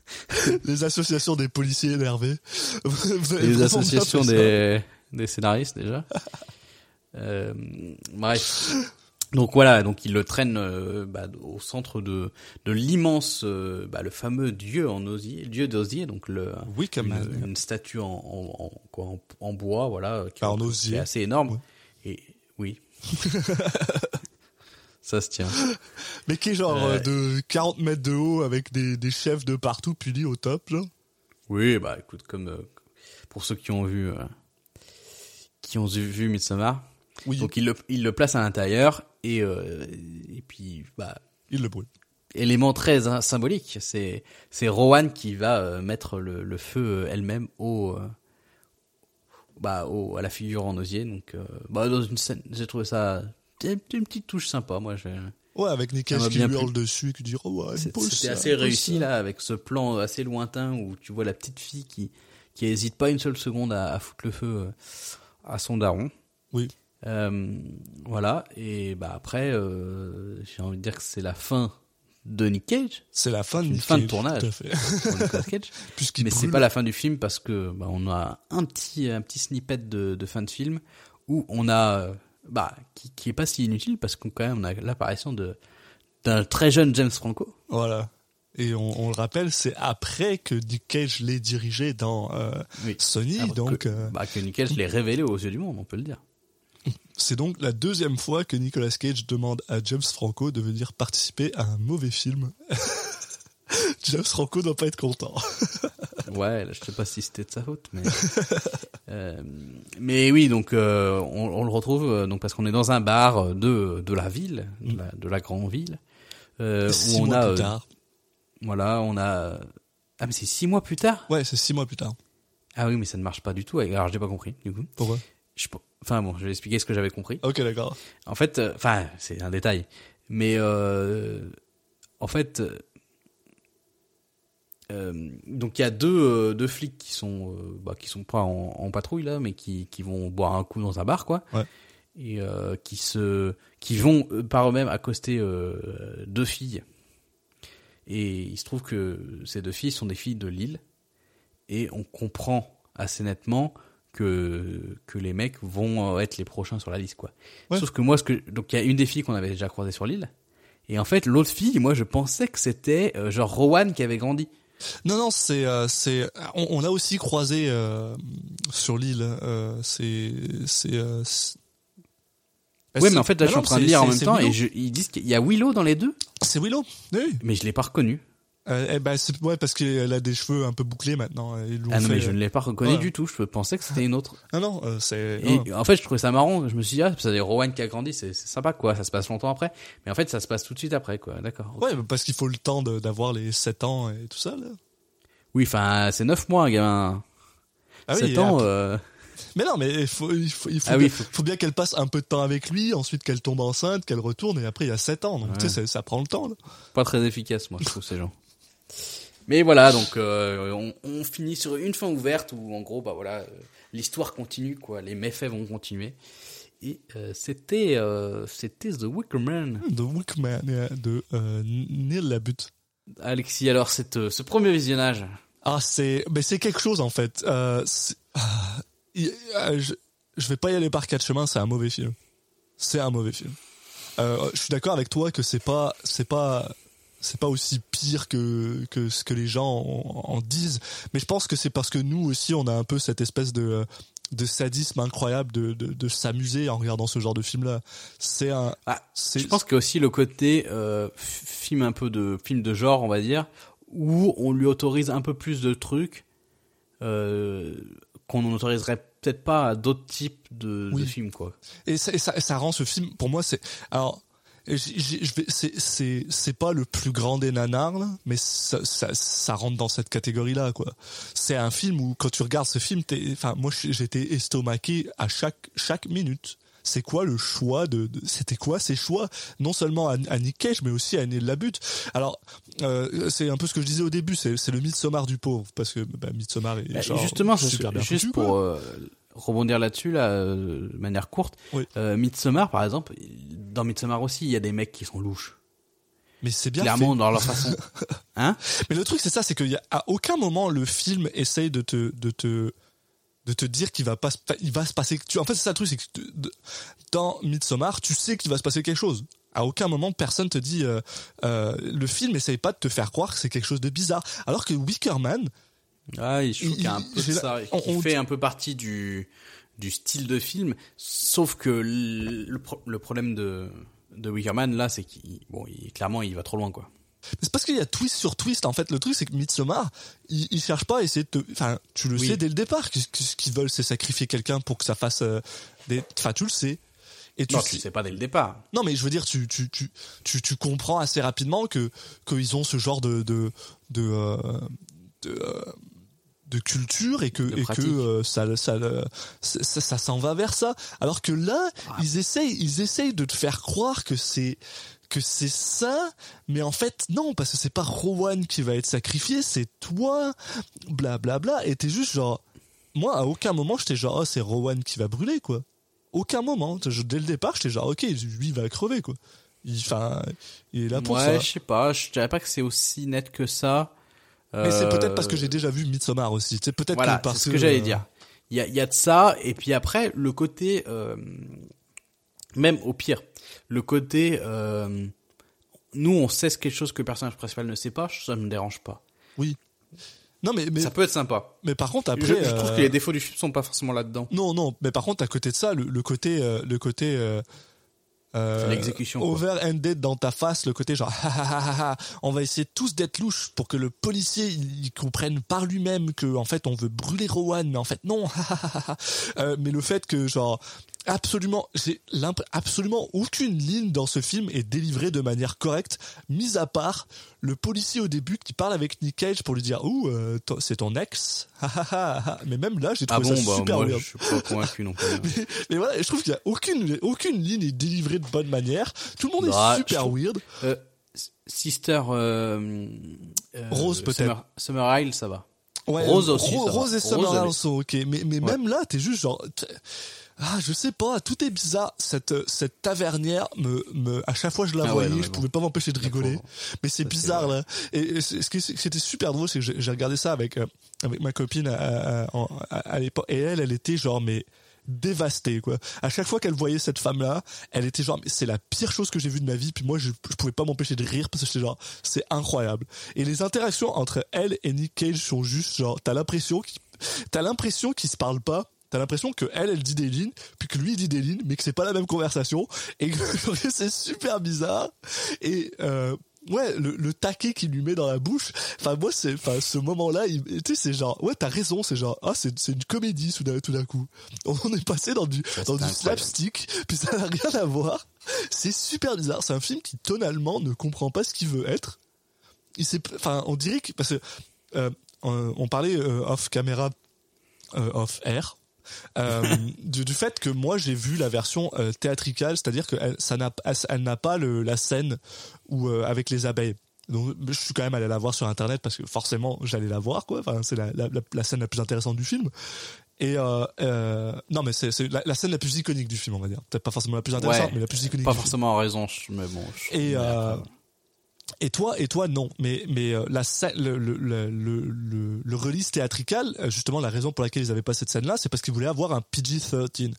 <laughs> les associations des policiers énervés Les associations des des scénaristes déjà. Euh, bref. Donc voilà, donc il le traîne euh, bah, au centre de de l'immense, euh, bah, le fameux dieu en osier, dieu d'osier, donc le. Wickham une, une statue en, en, en, quoi, en, en bois, voilà, qui, Ah, en osier. est assez énorme. Ouais. Et oui, <laughs> ça se tient. mais qui est genre Euh, de 40 mètres de haut avec des, des chefs de partout punis au top genre? Oui, bah écoute, comme pour ceux qui ont vu, qui ont vu Midsommar, oui donc il le, il le place à l'intérieur et euh, et puis bah il le brûle élément très hein, symbolique, c'est c'est Rowan qui va euh, mettre le, le feu euh, elle-même au euh, bah au, à la figure en osier donc bah dans une scène j'ai trouvé ça une, une petite touche sympa moi j'ai ouais avec Nick Cage qui hurle dessus et qui dit oh ouais, C'était assez réussi là, avec ce plan assez lointain où tu vois la petite fille qui qui hésite pas une seule seconde à, à foutre le feu à son daron. Oui. Euh, voilà. Et bah après, euh, j'ai envie de dire que c'est la fin de Nick Cage, c'est la fin de une Nick fin de Cage, tournage. tout à fait. Cage. <laughs> Mais c'est pas la fin du film parce que bah, on a un petit un petit snippet de, de fin de film où on a euh, bah qui, qui est pas si inutile parce qu'on quand même on a l'apparition de d'un très jeune James Franco. Voilà. Et on, on le rappelle, c'est après que Nick Cage l'ait dirigé dans euh, Oui. Sony, Alors donc que, euh, bah, que Nickel je l'ai révélé aux yeux du monde, on peut le dire. C'est donc la deuxième fois que Nicolas Cage demande à James Franco de venir participer à un mauvais film. <laughs> James Franco doit pas être content. <laughs> Ouais, là, je sais pas si c'était de sa faute, mais <laughs> euh, mais oui, donc euh, on, on le retrouve euh, donc parce qu'on est dans un bar de de la ville, de la, de la grande ville, Six où on mois a plus tard. voilà, on a ah mais c'est six mois plus tard? Ouais, c'est six mois plus tard. Ah oui, mais ça ne marche pas du tout. Alors j'ai pas compris du coup. Pourquoi? Je, enfin bon, je vais expliquer ce que j'avais compris. Ok, d'accord. En fait, euh, enfin, c'est un détail, mais euh, en fait, euh, donc il y a deux deux flics qui sont bah, qui sont pas en, en patrouille là, mais qui qui vont boire un coup dans un bar quoi, Ouais. et qui se qui vont par eux-mêmes accoster deux filles. Et il se trouve que ces deux filles sont des filles de Lille, et on comprend assez nettement que que les mecs vont euh, être les prochains sur la liste quoi. Ouais. Sauf que moi ce que donc il y a une des filles qu'on avait déjà croisée sur l'île et en fait l'autre fille moi je pensais que c'était euh, genre Rowan qui avait grandi. Non, non, c'est, euh, c'est, on, on a aussi croisé euh, sur l'île. Euh, c'est, c'est. Euh, c'est- ouais mais en fait là Ah je suis en non, train de lire en même temps Willow. et je, ils disent qu'il y a Willow dans les deux C'est Willow. Oui. mais je l'ai pas reconnu. Euh, eh ben, ouais parce qu'elle a des cheveux un peu bouclés maintenant. Ils l'ont Ah non fait, mais je ne l'ai pas reconnu ouais. du tout, je pensais que c'était une autre. Non, non, euh, c'est. Et en fait, je trouvais ça marrant. Je me suis dit, ah, c'est Rowan qui a grandi, c'est sympa, quoi. Ça se passe longtemps après. Mais en fait, ça se passe tout de suite après, quoi. D'accord. Ouais, parce qu'il faut le temps d'avoir les 7 ans et tout ça. Là. Oui, enfin, c'est neuf mois, un gamin. Ah oui, 7 et ans, après- euh, Mais non, mais il faut, il faut, il faut, Ah oui, faut- faut bien qu'elle passe un peu de temps avec lui, ensuite qu'elle tombe enceinte, qu'elle retourne, et après il y a 7 ans. Donc Ouais. tu sais, ça, ça prend le temps. Là. pas très efficace, moi, je trouve, ces gens. Mais voilà, donc, euh, on, on finit sur une fin ouverte où, en gros, bah voilà, euh, l'histoire continue, quoi. Les méfaits vont continuer. Et euh, c'était, c'était The Wicker Man. The Wickman euh, de Neil Labute. Alexis, alors, cette, ce premier visionnage. Ah, c'est, mais c'est quelque chose en fait. Ah, je, je vais pas y aller par quatre chemins. C'est un mauvais film. C'est un mauvais film. Je suis d'accord avec toi que c'est pas, c'est pas, c'est pas aussi pire que que ce que les gens en, en disent. Mais je pense que c'est parce que nous aussi, on a un peu cette espèce de de sadisme incroyable de de, de s'amuser en regardant ce genre de film là. C'est un, Ah, Je pense qu'il y a aussi le côté euh, film un peu de film de genre, on va dire, où on lui autorise un peu plus de trucs euh, qu'on n'autoriserait peut-être pas à d'autres types de, Oui. de films, quoi. et ça, et ça, ça rend ce film pour moi c'est alors c'est pas le plus grand des nanars mais ça, ça ça rentre dans cette catégorie là quoi. C'est un film où quand tu regardes ce film enfin moi j'étais estomaqué à chaque chaque minute. C'est quoi le choix de, de- c'était quoi ces choix? Non seulement à, à Nick Cage mais aussi à Neil Labute. Alors euh, c'est un peu ce que je disais au début c'est le Midsommar du pauvre parce que bah, Midsommar est Bah, genre justement, c'est super bien juste foutu, pour quoi. euh, rebondir là-dessus, là, euh, de manière courte, Oui. euh, Midsommar, par exemple, dans Midsommar aussi, il y a des mecs qui sont louches. mais c'est bien Clairement, fait. dans leur façon. <laughs> Hein Mais le truc, c'est ça, c'est qu'à aucun moment le film essaye de te, de te, de te dire qu'il va pas, il va se passer. Tu, en fait, c'est ça le truc, c'est que de- dans Midsommar, tu sais qu'il va se passer quelque chose. À aucun moment, personne te dit. euh, euh, le film essaye pas de te faire croire que c'est quelque chose de bizarre. Alors que Wicker Man, Ah, Il- a un il- peu de la- ça, on- qui fait un peu partie du, du style de film, sauf que le, le pro- le problème de, de Wickerman, là, c'est qu'il, bon, il, clairement, il va trop loin, quoi. c'est parce qu'il y a twist sur twist. En fait, le truc, c'est que Midsommar, il, il cherche pas à essayer de te. Enfin, tu le Oui. sais dès le départ que, que ce qu'ils veulent, c'est sacrifier quelqu'un pour que ça fasse euh, des. Enfin, tu le sais. Et tu Non, sais- tu sais pas dès le départ. Non, mais je veux dire, tu, tu, tu, tu, tu comprends assez rapidement que qu'ils ont ce genre de de de euh, de, euh, de culture et que et que euh, ça ça ça, ça, ça s'en va vers ça. Alors que là, Ah. ils essayent ils essayent de te faire croire que c'est que c'est ça, mais en fait non, parce que c'est pas Rowan qui va être sacrifié, c'est toi, blablabla, bla, bla, et t'es juste genre, moi à aucun moment j'étais genre, oh, c'est Rowan qui va brûler quoi. Aucun moment. Je- dès le départ, j'étais genre, ok, lui, il va crever, quoi. Il, enfin, il est là pour ouais, ça. je sais pas, je dirais pas que c'est aussi net que ça. Mais c'est Euh, peut-être parce que j'ai déjà vu Midsommar aussi. C'est peut-être Voilà, que parce c'est ce que j'allais euh, dire. Il y a, il y a de ça, et puis après, le côté, euh, même au pire, le côté, euh, nous, on sait quelque chose que le personnage principal ne sait pas, ça me dérange pas. Oui. Non, mais, mais, ça peut être sympa. mais par contre, après. je, je trouve euh, que les défauts du film sont pas forcément là-dedans. Non, non, mais par contre, à côté de ça, le, le côté, euh, le côté, euh, euh, L'exécution, over-ended dans ta face, le côté genre, <laughs> Ah, ah, ah, ah, on va essayer tous d'être louches pour que le policier il comprenne par lui-même que en fait on veut brûler Rowan, mais en fait non. <laughs> Euh, mais le fait que genre absolument, j'ai absolument aucune ligne dans ce film est délivrée de manière correcte, mis à part le policier au début qui parle avec Nick Cage pour lui dire ouh euh, c'est ton ex? <laughs> mais même là j'ai Ah trouvé bon, ça bah, super moi, weird. je suis pas convaincu non plus. <laughs> Mais, mais voilà, je trouve qu'il y a aucune aucune ligne est délivrée de bonne manière. Tout le monde Bah, est super je trouve- weird. Euh, Sister euh, euh, Rose, peut-être. Summer, Summer Isle, ça va. Ouais, Rose aussi, Ro- ça va. Rose et Summer Isle sont ok, mais mais même là, t'es juste genre. Ah, je sais pas, tout est bizarre. Cette cette tavernière me me à chaque fois je la Ah ouais, voyais, non, mais je pouvais pas m'empêcher de rigoler. Mais c'est bizarre là. Et, et ce qui ce qui était super drôle, c'est que j'ai regardé ça avec euh, avec ma copine à, à, en- à- à l'époque et elle, elle était genre mais dévastée quoi. À chaque fois qu'elle voyait cette femme là, elle était genre mais c'est la pire chose que j'ai vue de ma vie. Puis moi je je pouvais pas m'empêcher de rire parce que j'étais genre c'est incroyable. Et les interactions entre elle et Nick Cage sont juste genre t'as l'impression qu'ils- t'as l'impression qu'ils se parlent pas. T'as l'impression que elle, elle dit des lignes, puis que lui il dit des lignes, mais que c'est pas la même conversation, et que <laughs> c'est super bizarre. Et euh, ouais, le, le taquet qu'il lui met dans la bouche. Enfin moi c'est, enfin ce moment-là, tu sais c'est genre, ouais t'as raison, c'est genre, ah c'est c'est une comédie tout d'un tout d'un coup. On est passé dans du Ça, dans du slapstick, puis ça n'a rien à voir. C'est super bizarre. C'est un film qui tonalement ne comprend pas ce qu'il veut être. Il s'est, enfin on dirait que parce que euh, on on parlait euh, off caméra, euh, off air. Euh, <laughs> du, du fait que moi j'ai vu la version euh, théâtricale, c'est-à-dire que elle, ça n'a, elle, elle n'a pas le, la scène où euh, avec les abeilles. Donc je suis quand même allé la voir sur internet parce que forcément j'allais la voir quoi. Enfin c'est la, la, la, la scène la plus intéressante du film. Et euh, euh, non mais c'est, c'est la, la scène la plus iconique du film on va dire. Peut-être pas forcément la plus intéressante Ouais. mais la plus iconique. Pas du film. forcément en raison, mais bon. je- Et euh, et toi, et toi, non. Mais, mais euh, la le, le, le, le, le- le release théâtrical, euh, justement, la raison pour laquelle ils avaient pas cette scène-là, c'est parce qu'ils voulaient avoir un PG-13.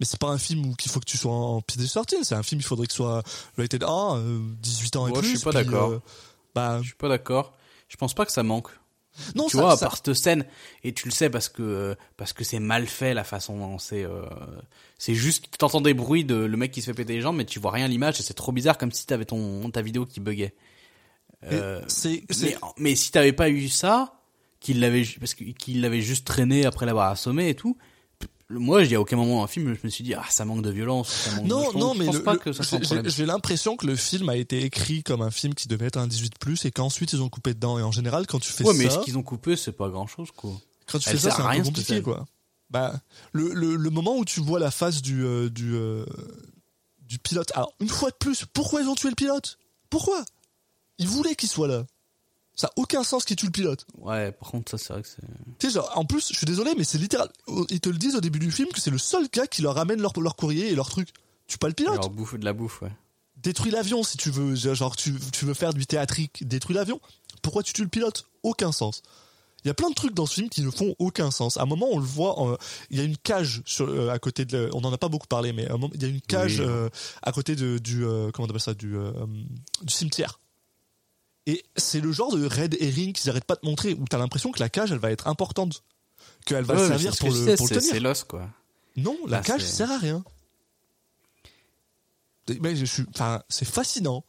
Mais c'est pas un film où qu'il faut que tu sois en PG-13, c'est un film, il faudrait que soit rated euh, 18 ans et Ouais, je plus. suis pas d'accord. euh, bah, Je suis pas d'accord. Je pense pas que ça manque. non, tu vois, à part cette scène, et tu le sais parce que euh, parce que c'est mal fait la façon dont c'est. euh, c'est juste, t'entends des bruits de le mec qui se fait péter les jambes, mais tu vois rien à l'image et c'est trop bizarre comme si t'avais ton ta vidéo qui buguait. Euh, c'est, mais, mais si t'avais pas eu ça, qu'il l'avait parce qu'il l'avait juste traîné après l'avoir assommé et tout. Moi, il y a aucun moment dans le film, je me suis dit ah ça manque de violence, ça manque de Non, choses. non, je mais pense le- pas le- que ça soit un j'ai- l'impression que le film a été écrit comme un film qui devait être un 18+, et qu'ensuite ils ont coupé dedans. Et en général, quand tu fais Ouais, mais ça... ce qu'ils ont coupé, c'est pas grand chose quoi. Quand tu Elle fais ça, c'est un rien, peu compliqué, quoi. Bah, le, le, le moment où tu vois la face du, euh, du, euh, du pilote. Alors, une fois de plus, pourquoi ils ont tué le pilote? Pourquoi? Ils voulaient qu'il soit là. Ça a aucun sens qu'ils tuent le pilote. Ouais, par contre ça c'est vrai que c'est. Tu sais, genre, en plus, je suis désolé, mais c'est littéral. Ils te le disent au début du film que c'est le seul gars qui leur ramène leur, leur courrier et leur truc. Tu pas le pilote bouffe de la bouffe, ouais. Détruis l'avion si tu veux. Genre, tu, tu veux faire du théâtrique. Détruis l'avion. Pourquoi tu tues le pilote? Aucun sens. Il y a plein de trucs dans ce film qui ne font aucun sens. À un moment, on le voit, il y a une cage sur, euh, à côté de. On en a pas beaucoup parlé, mais à un moment, il y a une cage Oui. euh, à côté de, du. euh, comment on appelle ça Du, euh, du cimetière. Et c'est le genre de red herring qu'ils arrêtent pas de montrer, où t'as l'impression que la cage, elle va être importante. Qu'elle va Ouais, servir pour que le, pour le tenir. C'est l'os quoi. Non, la Là, cage c'est- sert à rien. Mais je suis, enfin, c'est fascinant.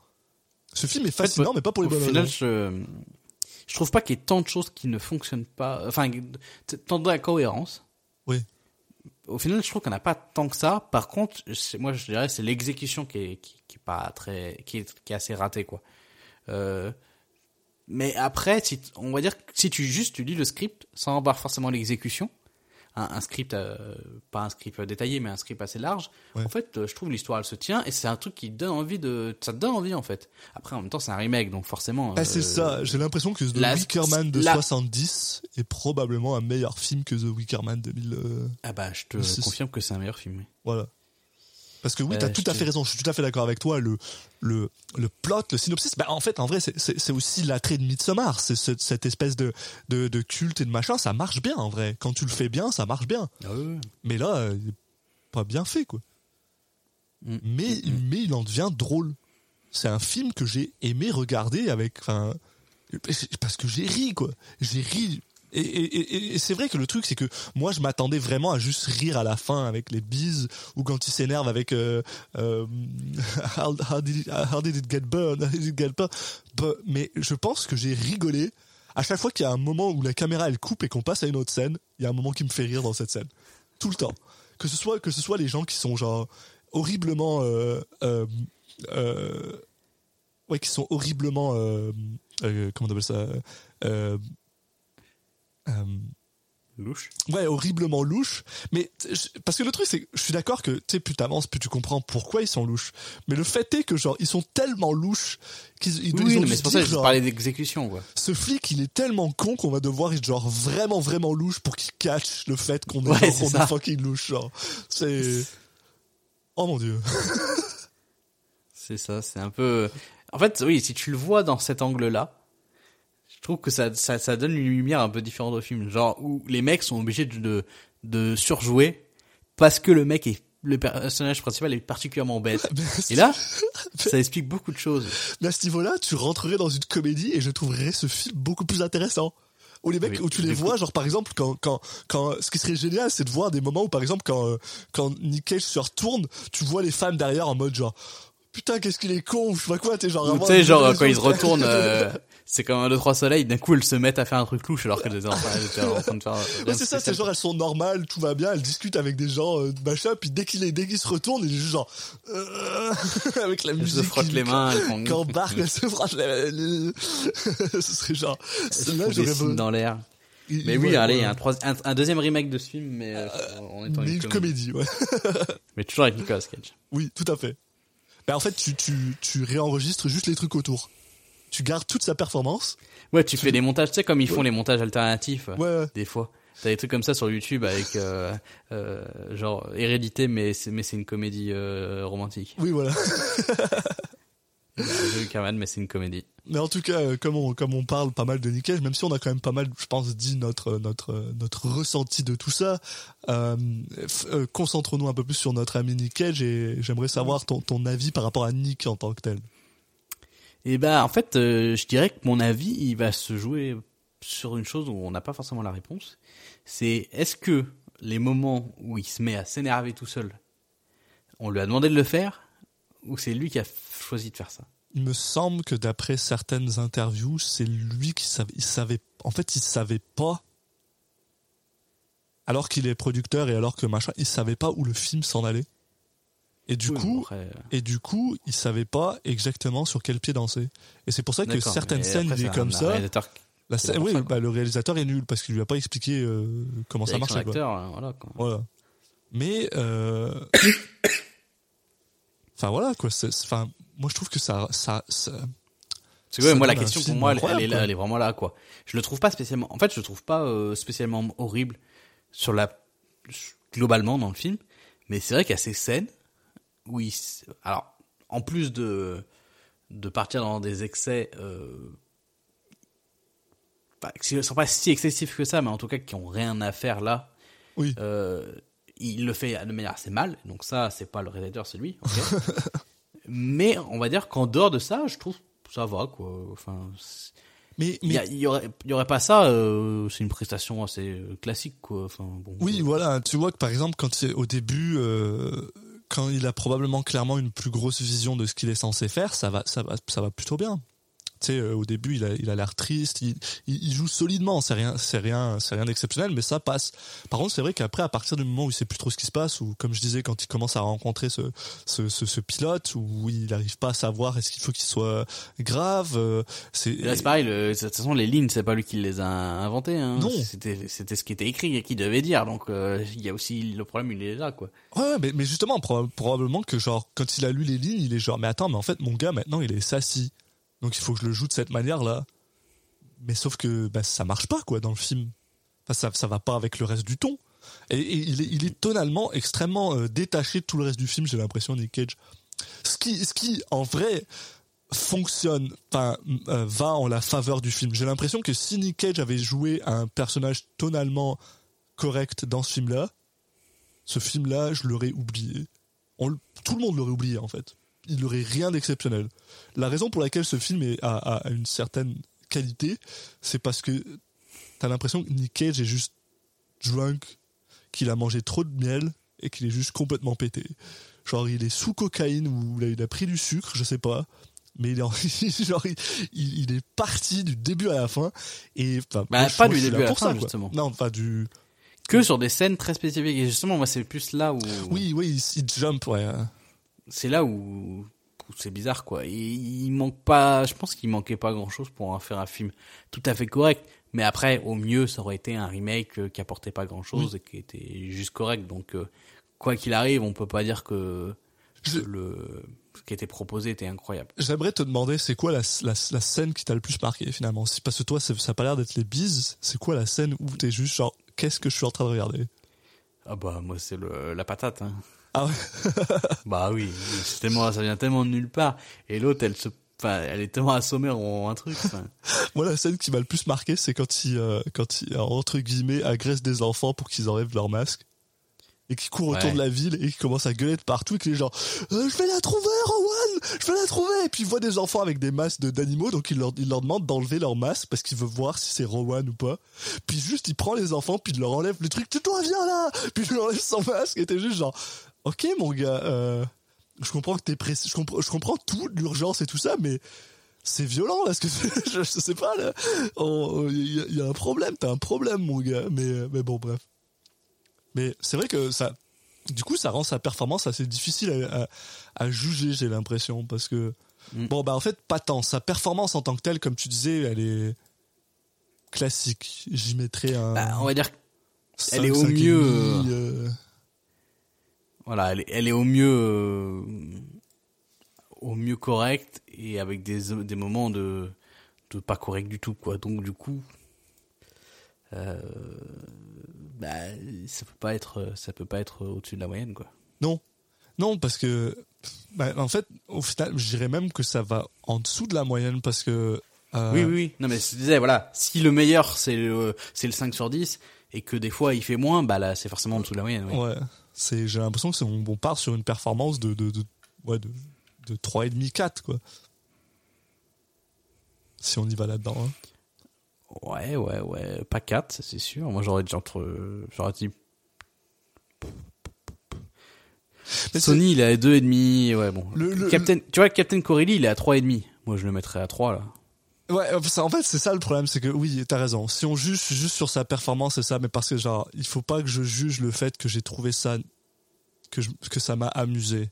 Ce film est fascinant, mais pas pour les Au bonnes final, raisons. je je trouve pas qu'il y ait tant de choses qui ne fonctionnent pas. Enfin, tant d'incohérences. Oui. Au final, je trouve qu'on n'a pas tant que ça. Par contre, moi, je dirais, c'est l'exécution qui est, qui, qui est pas très, qui est, qui est assez ratée, quoi. Euh, mais après, si, on va dire que si tu juste tu lis le script sans avoir forcément l'exécution, un, un script, euh, pas un script détaillé, mais un script assez large. Ouais. En fait, euh, je trouve l'histoire elle se tient et c'est un truc qui donne envie de, ça te donne envie en fait. Après, en même temps, c'est un remake, donc forcément. Ah, c'est ça. J'ai l'impression que The la- Wicker Man de la- 70 est probablement un meilleur film que The Wicker Man 2000. euh, Ah bah, je te confirme que c'est un meilleur film. oui. voilà. Parce que oui, Euh, t'as tout je à fait raison. Je suis tout à fait d'accord avec toi. Le, le, le plot, le synopsis. Bah, en fait, en vrai, c'est- aussi l'attrait de Midsommar. C'est ce- cette espèce de, de, de culte et de machin. Ça marche bien, en vrai. Quand tu le fais bien, ça marche bien. Mais là, euh, pas bien fait, quoi. Mm. Mais, mais il en devient drôle. C'est un film que j'ai aimé regarder avec, enfin, parce que j'ai ri, quoi. J'ai ri Et, c'est vrai que le truc, c'est que moi, je m'attendais vraiment à juste rire à la fin avec les bises ou quand il s'énerve avec euh, euh, <laughs> how, did it, get burned, how did it get burned? Mais je pense que j'ai rigolé à chaque fois qu'il y a un moment où la caméra elle coupe et qu'on passe à une autre scène. Il y a un moment qui me fait rire dans cette scène, tout le temps. Que ce soit que ce soit les gens qui sont genre horriblement euh, euh, euh, ouais qui sont horriblement comment on appelle ça Louche. ouais horriblement louche mais parce que le truc c'est que je suis d'accord que tu sais plus t'avances plus tu comprends pourquoi ils sont louches mais le fait est que genre ils sont tellement louches qu'ils ils, Oui, ils ont non, dû mais c'est pour ça que je parlais d'exécution, quoi. ce flic il est tellement con qu'on va devoir être genre vraiment vraiment louche pour qu'il catch le fait qu'on est, Ouais, ça. est fucking louche genre c'est <laughs> oh mon dieu C'est ça, c'est un peu. En fait, oui, si tu le vois dans cet angle-là, trouve que ça, ça, ça donne une lumière un peu différente au film. Genre, où les mecs sont obligés de, de, de surjouer parce que le mec est, le personnage principal est particulièrement bête. <laughs> Et là, <laughs> ça explique beaucoup de choses. Mais à ce niveau-là, tu rentrerais dans une comédie et je trouverais ce film beaucoup plus intéressant. Où les mecs, Oui, où tu les vois, genre par exemple, quand, quand, quand, ce qui serait génial, c'est de voir des moments où par exemple, quand, euh, quand Nick Cage se retourne, tu vois les femmes derrière en mode genre, putain, qu'est-ce qu'il est con, ou je sais pas quoi, t'es genre, Tu sais, genre, quand ils se retournent, euh, <laughs> c'est comme un 2 trois soleils, d'un coup, elles se mettent à faire un truc louche alors qu'elles étaient en train, elles étaient en train de faire. Ouais, c'est ça, c'est genre elles sont normales, tout va bien, elles discutent avec des gens, euh, machin, puis dès qu'il dès qu'il se retourne, il est juste genre, euh, <laughs> avec la Elles musique. se frottent les mains, elles font. Quand Bark elle se frotte les- ce serait genre, elles là j'aurais dans l'air. Mais oui, ouais, allez, ouais. un, un, un deuxième remake de ce film, mais euh, en étant Mais une comédie. comédie, ouais. <laughs> Mais toujours avec Nicolas Cage. Oui, tout à fait. Ben, en fait, tu, tu, tu réenregistres juste les trucs autour. Tu gardes toute sa performance. Ouais, tu fais des montages, tu sais, comme ils font les montages alternatifs, Ouais, des fois. T'as des trucs comme ça sur YouTube avec, euh, euh, genre, hérédité, mais c'est, mais c'est une comédie euh, romantique. Oui, voilà. <laughs> J'ai Carman, mais c'est une comédie. Mais en tout cas, comme on, comme on parle pas mal de Nick Cage, même si on a quand même pas mal, je pense, dit notre, notre, notre ressenti de tout ça, euh, euh, concentrons-nous un peu plus sur notre ami Nick Cage et j'aimerais savoir ton, ton avis par rapport à Nick en tant que tel. Et ben, en fait, euh, je dirais que mon avis, il va se jouer sur une chose où on n'a pas forcément la réponse. C'est est-ce que les moments où il se met à s'énerver tout seul, on lui a demandé de le faire, ou c'est lui qui a choisi de faire ça? Il me semble que d'après certaines interviews, c'est lui qui savait, il savait, en fait, il savait pas, alors qu'il est producteur et alors que machin, il savait pas où le film s'en allait. Et du Oui, coup, après, euh, et du coup, il savait pas exactement sur quel pied danser. Et c'est pour ça que certaines scènes, il est comme ça. réalisateur La scène, oui, bah, le réalisateur est nul parce qu'il lui a pas expliqué euh, comment ça marchait. acteur, euh, voilà, quoi. Voilà. Mais, euh... <coughs> enfin voilà quoi. Enfin, moi je trouve que ça, ça, ça- Parce que ouais, moi la question pour moi elle, est là, quoi. elle est vraiment là quoi. Je le trouve pas spécialement. En fait, je le trouve pas euh, spécialement horrible sur la globalement dans le film, mais c'est vrai qu'il y a ces scènes où il s- alors en plus de de partir dans des excès euh, pas, qui ne sont pas si excessifs que ça, mais en tout cas qui ont rien à faire là. Oui. Euh, il le fait de manière assez mal, donc ça c'est pas le réalisateur, c'est lui. <laughs> mais on va dire qu'en dehors de ça, je trouve ça va quoi. Enfin, Mais, il mais y, aurait, il y aurait pas ça. euh, c'est une prestation assez euh, classique quoi. Enfin bon. oui, voilà. Tu vois que par exemple, quand au début, euh, quand il a probablement clairement une plus grosse vision de ce qu'il est censé faire, ça va, ça va, ça va plutôt bien. Sais, euh, au début, il a, il a l'air triste, il, joue solidement, c'est rien, c'est rien, c'est rien d'exceptionnel, mais ça passe. Par contre, c'est vrai qu'après, à partir du moment où il sait plus trop ce qui se passe, ou comme je disais, quand il commence à rencontrer ce, ce, ce, ce pilote, où il n'arrive pas à savoir est-ce qu'il faut qu'il soit grave, euh, c'est. Là c'est pareil. le- de toute façon, les lignes, c'est pas lui qui les a inventées. Hein. Non. C'était, c'était ce qui était écrit et qui devait dire. Donc euh, il y a aussi le problème, il est là quoi. Ouais, mais, mais justement, proba- probablement que genre, quand il a lu les lignes, il est genre, mais attends, mais en fait, mon gars, maintenant, il est sassy. Donc il faut que je le joue de cette manière-là. Mais sauf que bah, ça marche pas, quoi, dans le film. Enfin, ça, ça va pas avec le reste du ton. Et, il, est, il est tonalement extrêmement euh, détaché de tout le reste du film, j'ai l'impression, Nick Cage. Ce qui, ce qui, en vrai, fonctionne, enfin, euh, va en la faveur du film. J'ai l'impression que si Nick Cage avait joué un personnage tonalement correct dans ce film-là, ce film-là, je l'aurais oublié. Tout le monde l'aurait oublié, en fait. Il n'aurait rien d'exceptionnel. La raison pour laquelle ce film est, a, a une certaine qualité, c'est parce que t'as l'impression que Nick Cage est juste drunk, qu'il a mangé trop de miel et qu'il est juste complètement pété. Genre, il est sous cocaïne ou il a, pris du sucre, je sais pas. Mais il est, en- <laughs> genre, il, est parti du début à la fin. Et, enfin, Bah, pas du début à la fin, ça, justement. Non, pas du. Que sur des scènes très spécifiques. Et justement, moi, c'est plus là où. Oui, oui, il, il jump, ouais. C'est là où, où c'est bizarre, quoi. Et il manque pas. Je pense qu'il manquait pas grand chose pour en faire un film tout à fait correct. Mais après, au mieux, ça aurait été un remake euh, qui apportait pas grand chose et qui était juste correct. Donc, euh, quoi qu'il arrive, on peut pas dire que, Je- le ce qui était proposé était incroyable. J'aimerais te demander, c'est quoi la, la, la scène qui t'a le plus marqué finalement? Si- Parce que toi, ça a pas l'air d'être les bises. C'est quoi la scène où t'es juste genre, qu'est-ce que je suis en train de regarder? Ah bah moi c'est la patate. Hein. Ah ouais <laughs> Bah oui, c'est tellement ça vient tellement de nulle part. Et l'autre elle se, enfin elle est tellement assommée en un truc. enfin. <laughs> Moi, la scène qui m'a le plus marqué, c'est quand il, euh, quand il, entre guillemets, agresse des enfants pour qu'ils enlèvent leur masque. Et qui court autour de la ville et qui commence à gueuler de partout et qui est genre Euh, je vais la trouver Rowan je vais la trouver et puis il voit des enfants avec des masques de- d'animaux donc il leur, il leur demande d'enlever leur masque parce qu'il veut voir si c'est Rowan ou pas puis juste il prend les enfants puis il leur enlève le truc tu toi viens là puis il lui enlève son masque et t'es juste genre ok mon gars euh, je comprends que t'es pressé je comprends, je comprends tout l'urgence et tout ça mais c'est violent là ce que <laughs> je, sais pas là. Oh, il y, a- il y a un problème t'as un problème mon gars mais euh, mais bon bref. Mais c'est vrai que ça du coup ça rend sa performance assez difficile à, à- à juger j'ai l'impression parce que Mm. bon bah en fait pas tant. Sa performance en tant que telle comme tu disais elle est classique. J'y mettrais un Bah, on va dire cinq, elle est au mieux, demi, euh, voilà, elle est, elle est au mieux euh, au mieux correcte et avec des des moments de de pas correct du tout quoi. Donc du coup euh, bah ça peut pas être ça peut pas être au-dessus de la moyenne quoi. non non parce que bah, en fait au final je dirais même que ça va en dessous de la moyenne parce que euh, Oui, oui, oui. Non, mais je disais, voilà, si le meilleur, c'est le, c'est le 5 sur 10, et que des fois, il fait moins, bah là, c'est forcément en dessous de la moyenne, oui. Ouais, c'est j'ai l'impression que c'est on, on part sur une performance de de de ouais de de 3,5 4 quoi. Si on y va là-dedans. hein. Ouais, ouais, ouais. Pas 4, ça, c'est sûr. Moi, j'aurais dit entre, j'aurais dit, Mais Sony, il est à 2,5, ouais, bon. Le- le- Captain, tu vois, Captain Corelli, il est à 3,5. Moi, je le mettrais à 3, là. Ouais, euh, en fait, c'est ça le problème, c'est que oui, t'as raison. Si on juge juste sur sa performance, c'est ça, mais parce que genre, il faut pas que je juge le fait que j'ai trouvé ça, que je- que ça m'a amusé.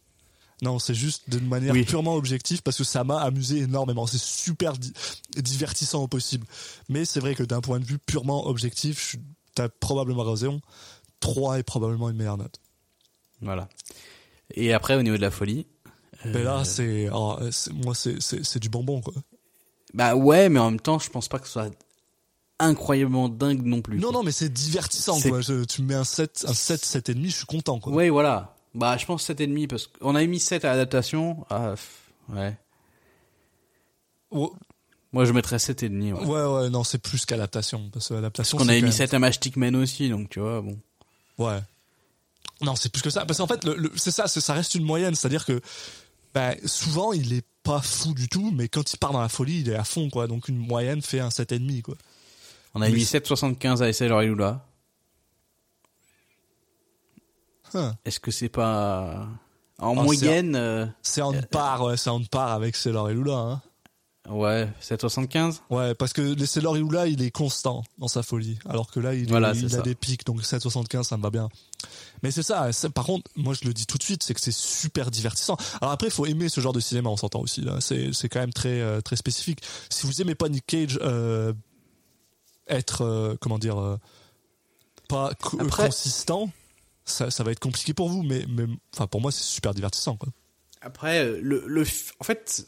Non, c'est juste d'une manière Oui. purement objective parce que ça m'a amusé énormément. C'est super di- divertissant au possible. Mais c'est vrai que d'un point de vue purement objectif, je- t'as probablement raison. 3 est probablement une meilleure note. Voilà. Et après, au niveau de la folie. Mais euh, là, c'est, oh, c'est- moi, c'est du bonbon, quoi. Bah ouais, mais en même temps, je pense pas que ce soit incroyablement dingue non plus. Non, non, mais c'est divertissant, quoi. Je- tu me mets un 7, un 7, 7 et demi, je suis content, quoi. Ouais, voilà. Bah, je pense 7,5 parce qu'on a mis 7 à l'adaptation. Ah, ouais. Ouais, Moi, je mettrais 7,5. Ouais. ouais, ouais, non, c'est plus qu'adaptation. Parce que l'adaptation, Parce qu'on avait mis même- 7 à Matchstick Man aussi, donc tu vois, bon. Ouais. Non, c'est plus que ça. Parce qu'en fait, le, le- c'est ça, ça reste une moyenne. C'est-à-dire que, bah, souvent, il est pas fou du tout, mais quand il part dans la folie, il est à fond, quoi. Donc, une moyenne fait un 7,5, quoi. On a Oui. mis 7,75 à SL Lula. Hein. Est-ce que c'est pas. En Ah, moyenne, euh, C'est en part, ouais, c'est en part avec Sailor et Lula, hein. Ouais, 7,75 Ouais, parce que le Sailor et Lula, il est constant dans sa folie. Alors que là, il, Voilà, c'est il a des pics, donc 7,75, ça me va bien. Mais c'est ça, c'est- par contre, moi je le dis tout de suite, c'est que c'est super divertissant. Alors après, il faut aimer ce genre de cinéma, on s'entend aussi. là. C'est, c'est quand même très, euh, très spécifique. Si vous aimez pas Nick Cage, euh, être, euh, comment dire, euh, pas co- Après- consistant, ça, ça va être compliqué pour vous, mais, mais enfin, pour moi, c'est super divertissant. Quoi. Après, le, le, en fait,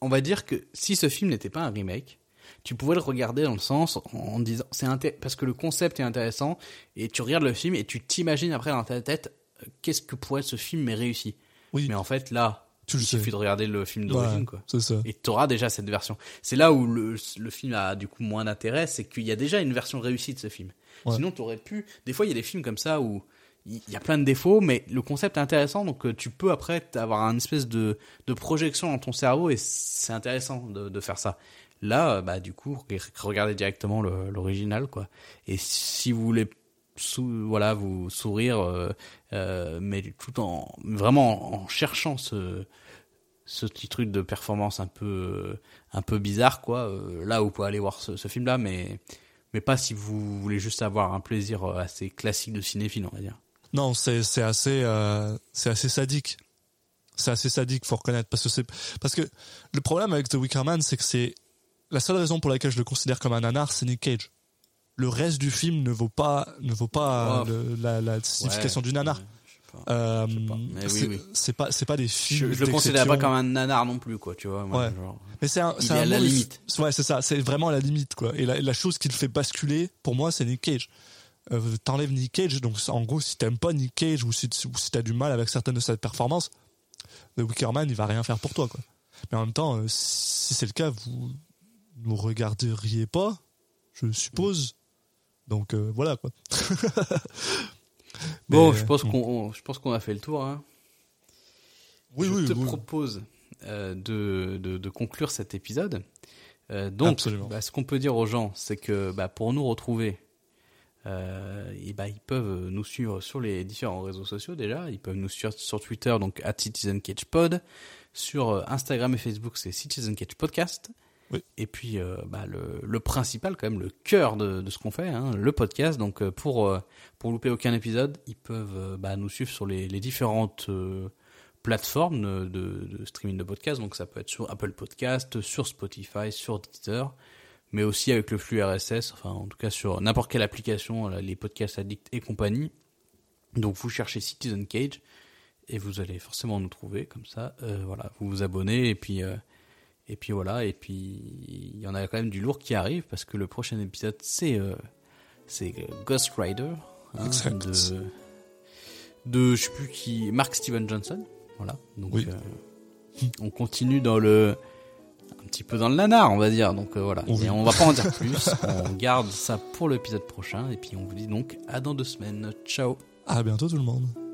on va dire que si ce film n'était pas un remake, tu pouvais le regarder dans le sens en disant, c'est parce que le concept est intéressant et tu regardes le film et tu t'imagines après dans ta tête euh, qu'est-ce que pourrait être ce film mais réussi. Oui, Mais en fait, là, Tu il sais. suffit de regarder le film d'origine, Ouais, quoi. c'est ça. Et tu auras déjà cette version. C'est là où le, le film a du coup moins d'intérêt, c'est qu'il y a déjà une version réussie de ce film. Ouais. Sinon, tu aurais pu. Des fois, il y a des films comme ça où il y a plein de défauts, mais le concept est intéressant, donc euh, tu peux après avoir une espèce de, projection dans ton cerveau et c'est intéressant de, faire ça. Là, bah du coup, regardez directement l'original, quoi. Et si vous voulez, voilà, vous sourire, euh, euh, mais tout en vraiment en cherchant ce petit truc de performance un peu un peu bizarre, quoi. euh, là, vous pouvez aller voir ce, ce film-là, mais mais pas si vous voulez juste avoir un plaisir euh, assez classique de cinéphile, on va dire. Non, c'est c'est assez euh, c'est assez sadique. C'est assez sadique, faut reconnaître parce que c'est parce que le problème avec The Wicker Man, c'est que c'est la seule raison pour laquelle je le considère comme un nanar, c'est Nick Cage. Le reste du film ne vaut pas ne vaut pas Oh. le- la, la signification du nanar. Je. Euh, oui, c'est oui. pas c'est pas des Je, films. je le considère pas comme un nanar non plus, quoi, tu vois. moi, Ouais. genre. Mais c'est un, Il c'est est un à la limite. Ouais, c'est ça. C'est vraiment à la limite, quoi. Et la, la chose qui le fait basculer, pour moi, c'est Nick Cage. Euh, T'enlèves Nick Cage, donc en gros, si t'aimes pas Nick Cage ou si, ou si t'as du mal avec certaines de ses performances, The Wicker Man, il va rien faire pour toi, quoi. Mais en même temps, euh, si c'est le cas, vous nous regarderiez pas, je suppose. Donc euh, voilà, quoi. <laughs> Bon, Mais, je pense euh, qu'on, on- je pense qu'on a fait le tour. Hein. Oui, je oui, te oui. propose euh, de, de, de conclure cet épisode. Donc, bah, ce qu'on peut dire aux gens, c'est que bah, pour nous retrouver, euh, et bah, ils peuvent nous suivre sur les différents réseaux sociaux déjà. Ils peuvent nous suivre sur Twitter, donc at CitizenCagePod. Sur euh, Instagram et Facebook, c'est Citizen Cage Podcast. Oui. Et puis, euh, bah, le, le principal, quand même, le cœur de, de ce qu'on fait, hein, le podcast. Donc, pour, pour louper aucun épisode, ils peuvent bah, nous suivre sur les, les différentes euh, plateformes de, de, streaming de podcast. Donc, ça peut être sur Apple Podcast, sur Spotify, sur Deezer, mais aussi avec le flux RSS, enfin, en tout cas, sur n'importe quelle application, là, les podcasts addicts et compagnie. Donc, vous cherchez Citizen Cage et vous allez forcément nous trouver comme ça. Euh, voilà, vous vous abonnez et puis. euh, et puis voilà, et puis il y en a quand même du lourd qui arrive parce que le prochain épisode c'est euh, c'est Ghost Rider hein, de de je sais plus qui Mark Steven Johnson. Voilà. Donc Oui. euh, on continue dans le petit peu dans le nanar, on va dire. Donc euh, voilà. Et on va pas en dire <laughs> plus. on garde ça pour l'épisode prochain et puis on vous dit donc à dans deux semaines. Ciao. À bientôt tout le monde.